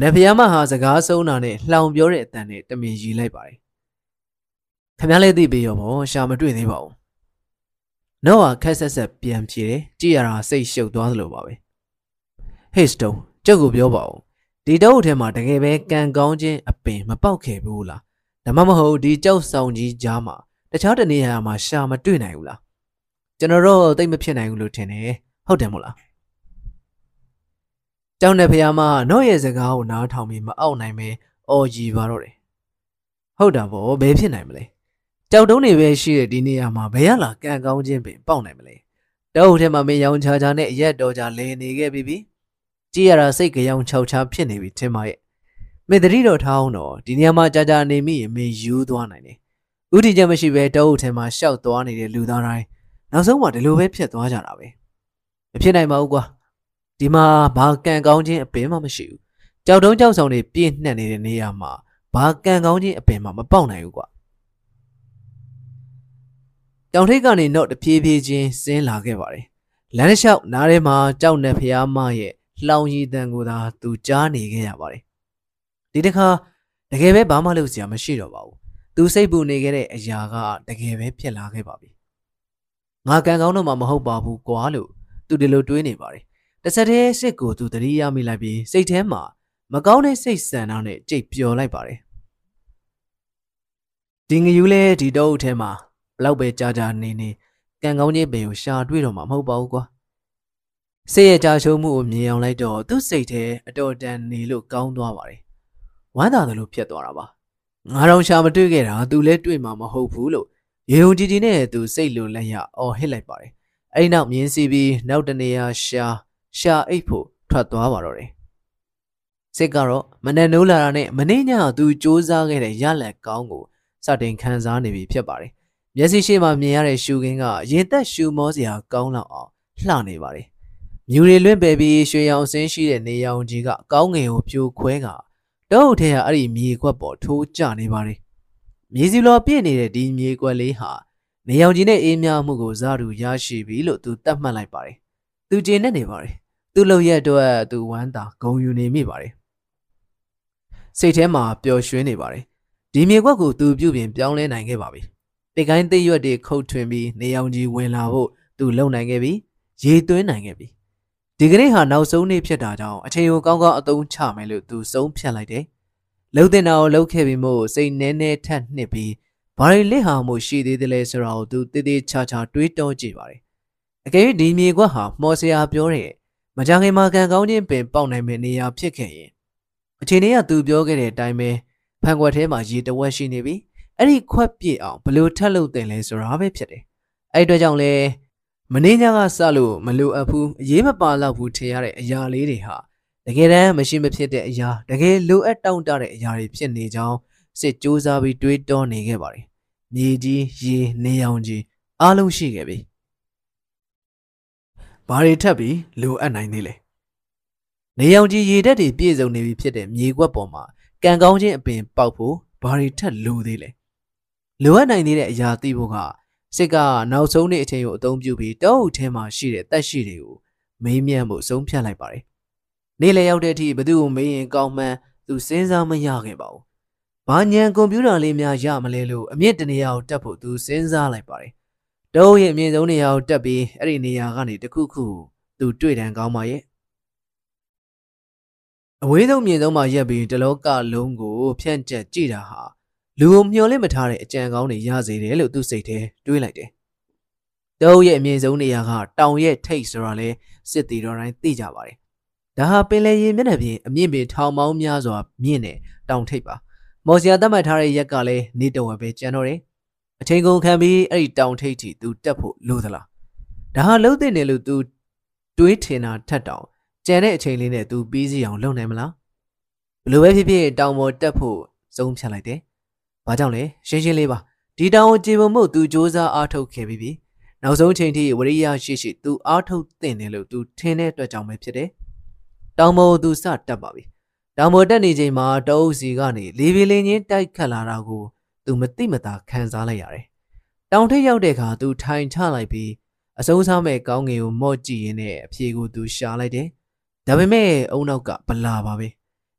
နဖျားမဟာစကားဆုံးတာနဲ့လှောင်ပြောတဲ့အတန်နဲ့တမင်ရီလိုက်ပါတယ်။ခင်ဗျားလည်းသိပြီရောဗောရှာမတွေ့သေးပါဘူး။နော့ဟာခက်ဆက်ဆက်ပြန်ပြေတယ်ကြည့်ရတာစိတ်ရှုပ်သွားသလိုပါပဲ။ဟေ့စတုံကျုပ်ကိုပြောပါဦးဒီတောအုပ်ထဲမှာတကယ်ပဲကံကောင်းခြင်းအပင်မပေါက်ခဲ့ဘူးလားဒါမှမဟုတ်ဒီကြောက်ဆောင်ကြီးကြားမှာတခြားတနေရာမှာရှာမတွေ့နိုင်ဘူးလားကျွန်တော်တော့သိမဖြစ်နိုင်ဘူးလို့ထင်တယ်ဟုတ်တယ်မို့လား ကျောင်းတဲ့ဖះမနော့ရဲ့စကားကိုနားထောင်ပြီးမအောက်နိုင်ပဲအော်ကြီးပါတော့တယ်ဟုတ်တာဗောဘယ်ဖြစ်နိုင်မလဲကြောက်တုံးတွေပဲရှိတဲ့ဒီနေရာမှာဘယ်ရလာကံကောင်းခြင်းပင်ပေါက်နိုင်မလဲတောအုပ်ထဲမှာမင်းရောင်ချာချာနဲ့ရက်တော်ချာလဲနေခဲ့ပြီပြီကြည့်ရတာစိတ်ကြောင်ခြောက်ချာဖြစ်နေပြီထင်ပါရဲ့မင်းတတိတော်ထားအောင်တော့ဒီနေရာမှာကြာကြာနေမိရင်မင်းယူသွားနိုင်တယ်ဥတီချက်မရှိပဲတောအုပ်ထဲမှာရှောက်သွားနေတဲ့လူသားတိုင်းနောက်ဆုံးမှဒီလိုပဲဖြစ်သွားကြတာပဲမဖြစ်နိုင်ပါဘူးကွာ ဒီမှာဘာကံကောင်းခြင်းအပင်မှမရှိဘူးကြောက်တုံးကြောက်ဆောင်တွေပြည့်နှက်နေတဲ့နေရာမှာဘာကံကောင်းခြင်းအပင်မှမပေါက်နိုင်ဘူးကွာတောင်ထိပ်ကနေတော့တဖြည်းဖြည်းချင်းဆင်းလာခဲ့ပါတယ်လမ်းတစ်လျှောက်နားထဲမှာကြောက်နေဖျားမရဲ့လှောင်ရည်တန်ကိုသာသူကြားနေခဲ့ရပါတယ်ဒီတစ်ခါတကယ်ပဲဘာမှလုပ်စရာမရှိတော့ပါဘူးသူစိတ်ပူနေခဲ့တဲ့အရာကတကယ်ပဲဖြစ်လာခဲ့ပါပြီငါကံကောင်းတော့မှမဟုတ်ပါဘူးကွာလို့သူဒီလိုတွေးနေပါတယ် တစ်ဆက်တည်းစစ်ကိုသူတတိယမိလိုက်ပြီးစိတ်ထဲမှာမကောင်းတဲ့စိတ်ဆန္ဒနဲ့ကြိတ်ပျော်လိုက်ပါတယ်ဒီငယူလဲဒီတော့အထဲမှာဘလောက်ပဲကြာကြာနေနေကံကောင်းခြင်းပင်ကိုရှာတွေ့တော့မှာမဟုတ်ပါဘူးကွာစိတ်ရဲ့ကြာရှုံးမှုကိုမြင်အောင်လိုက်တော့သူ့စိတ်ထဲအတော်တန်နေလို့ကောင်းသွားပါတယ်ဝမ်းသာတယ်လို့ဖြစ်သွားတာပါငါတော့ရှာမတွေ့ခဲ့တာသူလည်းတွေ့မှာမဟုတ်ဘူးလို့ရေုံကြည်ကြည်နဲ့သူစိတ်လိုလက်ရအော်ဟစ်လိုက်ပါတယ်အဲ့ဒီနောက်မြင်းစီပြီးနောက်တနေရာရှာ ရှာအိတ်ဖို့ထွက်သွားပါတော့တယ်စစ်ကတော့မနဲ့နိုးလာတာနဲ့မနေ့ညသူစူးစမ်းခဲ့တဲ့ရလက်ကောင်းကိုစတင်ခံစားနေပြီဖြစ်ပါတယ်မျက်စိရှိမှမြင်ရတဲ့ရှူခင်းကရင်သက်ရှူမောစရာကောင်းလောက်အောင်လှနေပါတယ်မြူတွေလွင့်ပယ်ပြီးရွှေရောင်စင်းရှိတဲ့နေရောင်ကြီးကကောင်းငယ်ကိုပြိုခွဲကတောအုပ်ထဲကအဲ့ဒီမြေကွက်ပေါ်ထိုးကျနေပါတယ်မြေစီလောပြည့်နေတဲ့ဒီမြေကွက်လေးဟာနေရောင်ကြီးနဲ့အေးမြမှုကိုဇာတူရရှိပြီလို့သူတတ်မှတ်လိုက်ပါတယ် သူကျေနပ်နေပါတယ်သူ့လုံရဲ့အတွက်သူဝမ်းသာဂုဏ်ယူနေမိပါတယ်စိတ်ထဲမှာပျော်ရွှင်နေပါတယ်ဒီမြေကွက်ကိုသူပြုပြင်ပြောင်းလဲနိုင်ခဲ့ပါပြီတိတ်ကိုင်းသိရွက်တွေခုတ်ထွင်ပြီးနေရောင်ကြီးဝင်လာဖို့သူလုံနိုင်ခဲ့ပြီရေသွင်းနိုင်ခဲ့ပြီဒီကနေ့ဟာနောက်ဆုံးနေ့ဖြစ်တာကြောင့်အချိန်ကိုကောင်းကောင်းအသုံးချမယ်လို့သူဆုံးဖြတ်လိုက်တယ်လှုပ်တင်တာကိုလှုပ်ခဲ့ပြီးမို့စိတ်နဲနဲထက်နှစ်ပြီးဘာရီလက်ဟာမှုရှိသေးတယ်လဲဆိုတာကိုသူတည်တည်ချာချာတွေးတောကြည့်ပါတယ် အကယ်၍ဒီမြေကွက်ဟာမော်စရာပြောတဲ့မကြခင်မှာကံကောင်းခြင်းပင်ပေါက်နိုင်မယ့်နေရာဖြစ်ခဲ့ရင်အချိန်လေးကသူပြောခဲ့တဲ့အတိုင်းပဲဖန်ခွက်ထဲမှာရေတဝက်ရှိနေပြီအဲ့ဒီခွက်ပြည့်အောင်ဘလို့ထက်လို့တင်လဲဆိုတာပဲဖြစ်တယ်အဲ့အတွက်ကြောင့်လဲမင်းညကစလို့မလိုအပ်ဘူးအရေးမပါတော့ဘူးထင်ရတဲ့အရာလေးတွေဟာတကယ်တမ်းမရှိမဖြစ်တဲ့အရာတကယ်လိုအပ်တောင့်တတဲ့အရာတွေဖြစ်နေကြောင်းစစ်စူးစမ်းပြီးတွေးတောနေခဲ့ပါတယ်မြေကြီးရေနေရောင်ကြီးအားလုံးရှိခဲ့ပြီ ဘာတွေထပ်ပြီးလိုအပ်နိုင်သေးလဲနေရောင်ကြီးရေတက်တွေပြည့်စုံနေပြီဖြစ်တဲ့မြေကွက်ပေါ်မှာကံကောင်းခြင်းအပင်ပေါက်ဖို့ဘာတွေထပ်လိုသေးလဲလိုအပ်နိုင်သေးတဲ့အရာသိဖို့ကစစ်ကနောက်ဆုံးနေ့အချိန်ကိုအသုံးပြုပြီးတောအုပ်ထဲမှာရှိတဲ့တက်ရှိတွေကိုမေးမြန်းဖို့ဆုံးဖြတ်လိုက်ပါတယ်နေ့လည်ရောက်တဲ့အထိဘသူ့ကိုမေးရင်ကောင်းမှန်းသူစဉ်းစားမရခဲ့ပါဘူးဘာညံကွန်ပျူတာလေးများရမလဲလို့အမြင့်တနေရာကိုတက်ဖို့သူစဉ်းစားလိုက်ပါတယ် တောရဲ့အမြင့်ဆုံးနေရာကိုတက်ပြီးအဲ့ဒီနေရာကနေတခုခုသူတွေ့တန်ကောင်းပါရဲ့အဝေးဆုံးမြင်ဆုံးမှာရက်ပြီးတလောကလုံးကိုဖြန့်ကျက်ကြည့်တာဟာလူကိုမျှော်လင့်မထားတဲ့အကြံကောင်းတွေရစေတယ်လို့သူစိတ်ထဲတွေးလိုက်တယ်။တောရဲ့အမြင့်ဆုံးနေရာကတောင်ရဲ့ထိတ်ဆိုတာလဲစစ်တီတော်တိုင်းသိကြပါတယ်။ဒါဟာပင်လယ်ရေမျက်နှာပြင်အမြင့်ပင်ထောင်ပေါင်းများစွာမြင့်တဲ့တောင်ထိပ်ပါ။မော်စီယာသတ်မှတ်ထားတဲ့ရက်ကလည်းနေတဝက်ပဲကျန်တော့တယ်။ အချိန်ကုန်ခံပြီးအဲ့ဒီတောင်ထိပ်ထိသူတက်ဖို့လိုသလား။ဒါဟာလှုပ်တဲ့နေလို့သူတွေးထင်တာထက်တောင်ကြံတဲ့အချိန်လေးနဲ့သူပြီးစီအောင်လုပ်နိုင်မလားဘလို့ပဲဖြစ်ဖြစ်တောင်ပေါ်တက်ဖို့ဆုံးဖြတ်လိုက်တယ်ဘာကြောင့်လဲရှင်းရှင်းလေးပါဒီတောင်ကိုကြည်ပုံမှုသူစ조사အားထုတ်ခဲ့ပြီးပြီနောက်ဆုံးချိန်ထိဝရိယရှိရှိသူအားထုတ်သင့်တယ်လို့သူထင်တဲ့အတွက်ကြောင့်ပဲဖြစ်တယ်တောင်ပေါ်သူစတက်ပါပြီတောင်ပေါ်တက်နေချိန်မှာတအုပ်စီကနေလေပီလင်းချင်းတိုက်ခတ်လာတာကို သူမသိမသာခံစားလိုက်ရတယ်တောင်ထိပ်ရောက်တဲ့အခါသူထိုင်ချလိုက်ပြီးအစိုးစားမဲ့ကောင်းငယ်ကိုမော့ကြည့်ရင်းနဲ့အဖြေကိုသူရှာလိုက်တယ်ဒါပေမဲ့အုံနောက်ကဗလာပါပဲ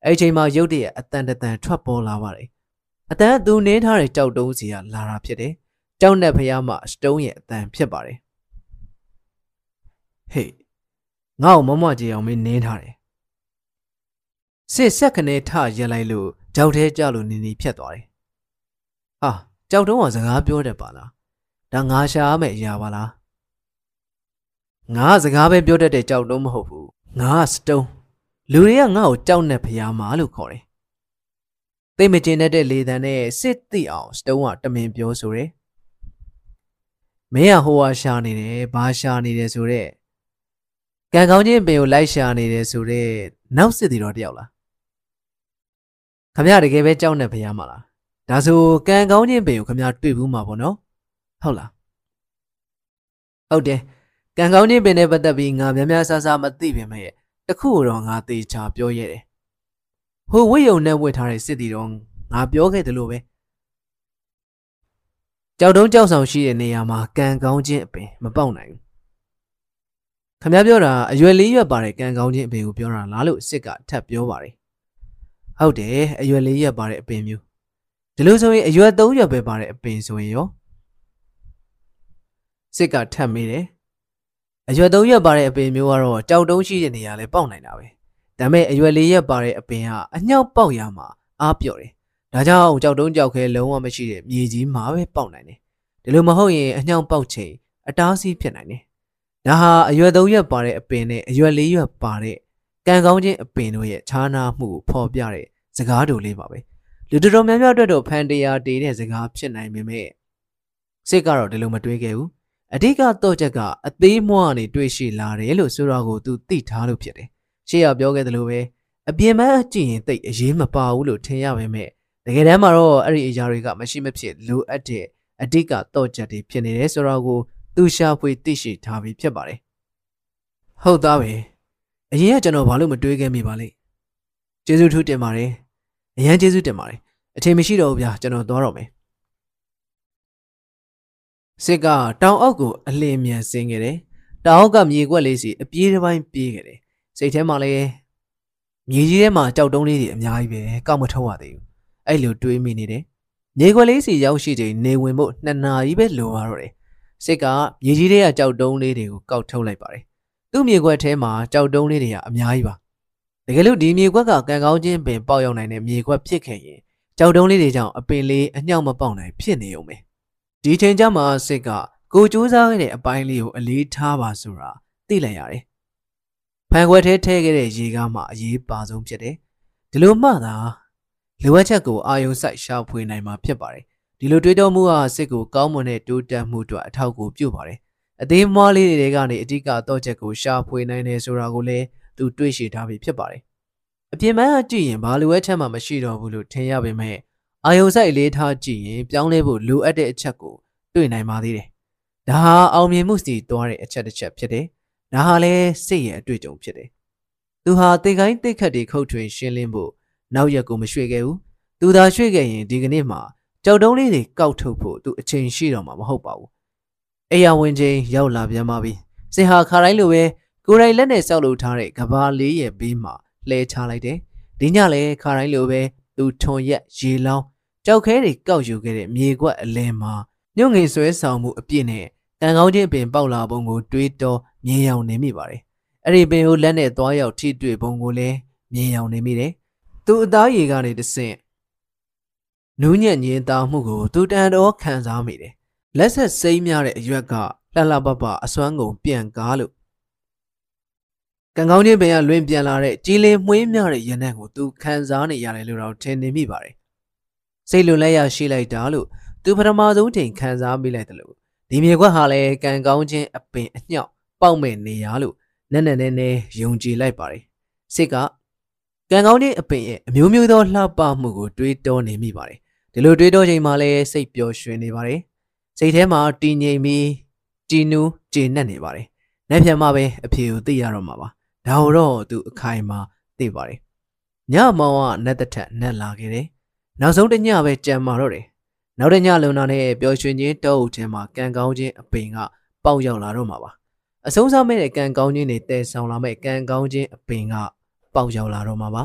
အဲ့ချိန်မှာရုတ်တရက်အတန်တန်ထွက်ပေါ်လာပါတယ်အတန်သူနင်းထားတဲ့ကြောက်တုံးစီကလာတာဖြစ်တယ်ကြောက်နဲ့ဖះမစတုံးရဲ့အတန်ဖြစ်ပါတယ်ဟေးငါ့ကိုမမကြေအောင်မင်းနင်းထားတယ်စစ်ဆက်ခနဲ့ထရက်လိုက်လို့ကြောက်သေးကြလို့နေနေဖြတ်သွားတယ် ဟာကြောက်တုံးကစကားပြောတယ်ပါလားဒါငါရှာရမယ့်အရာပါလားငါစကားပဲပြောတတ်တဲ့ကြောက်တုံးမဟုတ်ဘူးငါစတုံးလူတွေကငါ့ကိုကြောက်နေဖျားမာလို့ခေါ်တယ်သိမကျင်တဲ့လေတံနဲ့စစ်သိအောင်စတုံးကတမင်ပြောဆိုတယ်မင်းကဟိုဟာရှာနေတယ်ဘာရှာနေတယ်ဆိုတော့ကံကောင်းချင်းပင်ကိုလိုက်ရှာနေတယ်ဆိုတော့နောက်စစ်တီတော့တယောက်လားခမရတကယ်ပဲကြောက်နေဖျားမှာလား ဒါဆိုကံကောင်းချင်းပင်ကိုခမရတွေ့ဘူးမှာပေါ့နော်ဟုတ်လားဟုတ်တယ်ကံကောင်းချင်းပင်နဲ့ပတ်သက်ပြီးငါများများဆဆမသိပင်မဲ့တခုတော့ငါသေချာပြောရဲတယ်ဟိုဝိယုံနဲ့ဝတ်ထားတဲ့စစ်တီတော့ငါပြောခဲ့တယ်လို့ပဲကြောက်တုံးကြောက်ဆောင်ရှိတဲ့နေရာမှာကံကောင်းခြင်းအပင်မပေါက်နိုင်ဘူးခမပြောတာအရွယ်လေးရွက်ပါတဲ့ကံကောင်းခြင်းအပင်ကိုပြောတာလားလို့စစ်ကထပ်ပြောပါတယ်ဟုတ်တယ်အရွယ်လေးရွက်ပါတဲ့အပင်မျိုး ဒီလိုဆိုရင်အရွယ်၃ရွက်ပဲပါတဲ့အပင်ဆိုရင်ရောစစ်ကထပ်မိတယ်အရွယ်၃ရွက်ပါတဲ့အပင်မျိုးကတော့ကြောက်တုံးရှိတဲ့နေရာလဲပေါက်နိုင်တာပဲဒါပေမဲ့အရွယ်လေးရွက်ပါတဲ့အပင်ကအညောက်ပေါက်ရမှာအားပြော့တယ်ဒါကြောင့်ကြောက်တုံးကြောက်ခဲလုံးဝမရှိတဲ့မြေကြီးမှာပဲပေါက်နိုင်တယ်ဒီလိုမဟုတ်ရင်အညောင်ပေါက်ချိန်အတားဆီးဖြစ်နိုင်တယ်ဒါဟာအရွယ်သုံးရွက်ပါတဲ့အပင်နဲ့အရွယ်လေးရွက်ပါတဲ့ကံကောင်းခြင်းအပင်တို့ရဲ့ခြားနာမှုကိုဖော်ပြတဲ့စကားတူလေးပါပဲ လူတော်တော်များများအတွက်တော့ဖန်တရားတေးတဲ့စကားဖြစ်နိုင်ပေမဲ့စစ်ကတော့ဒီလိုမတွေးခဲ့ဘူးအဓိကတော့ချက်ကအသေးမွှားနေတွေ့ရှိလာတယ်လို့ဆိုတော့ကိုသူသိထားလို့ဖြစ်တယ်ရှေ့ကပြောခဲ့သလိုပဲအပြင်ပန်းကြည့်ရင်တိတ်အရေးမပါဘူးလို့ထင်ရပေမဲ့တကယ်တမ်းမှာတော့အဲ့ဒီအရာတွေကမရှိမဖြစ်လိုအပ်တဲ့အဓိကတော့ချက်တွေဖြစ်နေတယ်ဆိုတော့ကိုသူရှာဖွေသိရှိထားပြီးဖြစ်ပါတယ်ဟုတ်သားပဲအရင်ကကျွန်တော်ဘာလို့မတွေးခဲ့မိပါလိမ့်ကျေးဇူးထူးတင်ပါတယ် အရန်ကျေးဇူးတင်ပါတယ်အချိန်မရှိတော့ဘူးဗျာကျွန်တော်သွားတော့မယ်စစ်ကတောင်အောက်ကိုအလင်းမြန်ဆင်းခဲ့တယ်တောင်အောက်ကမြေကွက်လေးစီအပြေးတစ်ပိုင်းပြေးခဲ့တယ်စိတ်ထဲမှာလည်းမြေကြီးထဲမှာကြောက်တုံးလေးတွေအများကြီးပဲကောက်မထုတ်ရသေးဘူးအဲ့လိုတွေးမိနေတယ်မြေခွက်လေးစီရောက်ရှိချိန်နေဝင်ဖို့နှစ်နာရီပဲလိုပါတော့တယ်စစ်ကမြေကြီးတွေကကြောက်တုံးလေးတွေကိုကောက်ထုတ်လိုက်ပါတယ်သူ့မြေခွက်ထဲမှာကြောက်တုံးလေးတွေကအများကြီးပါ တကယ်လို့ဒီမြေခွက်ကကံကောင်းခြင်းပင်ပေါက်ရောက်နိုင်တဲ့မြေခွက်ဖြစ်ခဲ့ရင်ကြောက်တုံးလေးတွေကြောင့်အပင်လေးအညောက်မပေါက်နိုင်ဖြစ်နေုံပဲဒီချိန်ကျမှစစ်ကကိုစူးစမ်းခဲ့တဲ့အပိုင်းလေးကိုအလေးထားပါဆိုတာသိလိုက်ရတယ်ဖန်ခွက်ထဲထည့်ခဲ့တဲ့ရေကားမှအရေးပါဆုံးဖြစ်တယ်ဒီလိုမှသာလိုအပ်ချက်ကိုအာယုံစိုက်ရှာဖွေနိုင်မှာဖြစ်ပါတယ်ဒီလိုတွေးတောမှုဟာစစ်ကိုကောင်းမွန်တဲ့တိုးတက်မှုအတွက်အထောက်အကူပြုပါတယ်အသေးမွားလေးတွေကနေအဓိကတော့ချက်ကိုရှာဖွေနိုင်တယ်ဆိုတာကိုလည်း သူတွေးရှိထားပြီးဖြစ်ပါတယ်အပြင်ပန်းကကြည့်ရင်ဘာလိုအပ်ချက်မှမရှိတော့ဘူးလို့ထင်ရပေမဲ့အာယုံစိုက်လေးထားကြည့်ရင်ပြောင်းလဲဖို့လိုအပ်တဲ့အချက်ကိုတွေ့နိုင်ပါသေးတယ်ဒါဟာအောင်မြင်မှုစီတွားတဲ့အချက်တစ်ချက်ဖြစ်တယ်ဒါဟာလည်းစိတ်ရဲ့အတွေ့အကြုံဖြစ်တယ်သူဟာတိတ်ကိုင်းတိတ်ခတ်တွေခုတ်ထွင်ရှင်းလင်းဖို့နောက်ရက်ကိုမရွှေ့ခဲ့ဘူးသူသာရွှေ့ခဲ့ရင်ဒီကနေ့မှကြောက်တုံးလေးတွေကောက်ထုတ်ဖို့သူအချိန်ရှိတော့မှာမဟုတ်ပါဘူးအိယာဝင်ချင်းရောက်လာပြန်ပါပြီစင်ဟာခါတိုင်းလိုပဲ ကိုယ်တိုင်လက်နဲ့စောက်လုပ်ထားတဲ့ကဘာလေးရဲ့ဘေးမှာလှဲချလိုက်တယ်ဒီညလည်းခါတိုင်းလိုပဲသူထွန်ရက်ရေလောင်းကြောက်ခဲတွေကောက်ယူခဲ့တဲ့မြေကွက်အလဲမှာညွန့်ငင်ဆွဲဆောင်မှုအပြည့်နဲ့တန်ကောင်းချင်းပင်ပေါက်လာပုံကိုတွေးတောမြင်ရောက်နေမိပါတယ်အဲ့ဒီပင်ကိုလက်နဲ့သွားရောက်ထိတွေ့ပုံကိုလည်းမြင်ရောက်နေမိတယ်သူအသားရည်ကနေတဆင့်နူးညံ့ညင်းသားမှုကိုသူတန်တော်ခံစားမိတယ်လက်ဆက်စိမ့်များတဲ့အရွက်ကလှလှပပအစွမ်းကုန်ပြန်ကားလို့ ကံကောင်းခြင်းပင်ကလွင်ပြန်လာတဲ့ကြီးလင်းမှွေးများတဲ့ရနံ့ကိုသူခံစားနေရတယ်လို့တော့ထင်နေမိပါတယ်စိတ်လွန်လက်ရရှိလိုက်တာလို့သူပထမဆုံးချိန်ခံစားမိလိုက်တယ်လို့ဒီမြေခွက်ဟာလည်းကံကောင်းခြင်းအပင်အညောက်ပေါက်မဲ့နေရလို့နက်နက်နဲနဲယုံကြည်လိုက်ပါတယ်စစ်ကကံကောင်းတဲ့အပင်ရဲ့အမျိုးမျိုးသောလှပမှုကိုတွေးတောနေမိပါတယ်ဒီလိုတွေးတောချိန်မှာလည်းစိတ်ပျော်ရွှင်နေပါတယ်စိတ်ထဲမှာတည်ငြိမ်ပြီးကြည်နူးကျေနပ်နေပါတယ်နောက်ပြန်မှပဲအဖြေကိုသိရတော့မှာပါ ဒါတော့သူအခိုင်မှာသိပါတယ်ညမောင်ကနတ်တထက်နတ်လာခဲ့တယ်နောက်ဆုံးတညပဲကြံမာတော့တယ်နောက်တညလုံနာနဲ့ပျော်ရွှင်ခြင်းတောအုပ်ထဲမှာကံကောင်းခြင်းအပင်ကပေါက်ရောက်လာတော့မှာပါအဆုံးစားမဲ့ကံကောင်းခြင်းတွေတည်ဆောင်လာမဲ့ကံကောင်းခြင်းအပင်ကပေါက်ရောက်လာတော့မှာပါ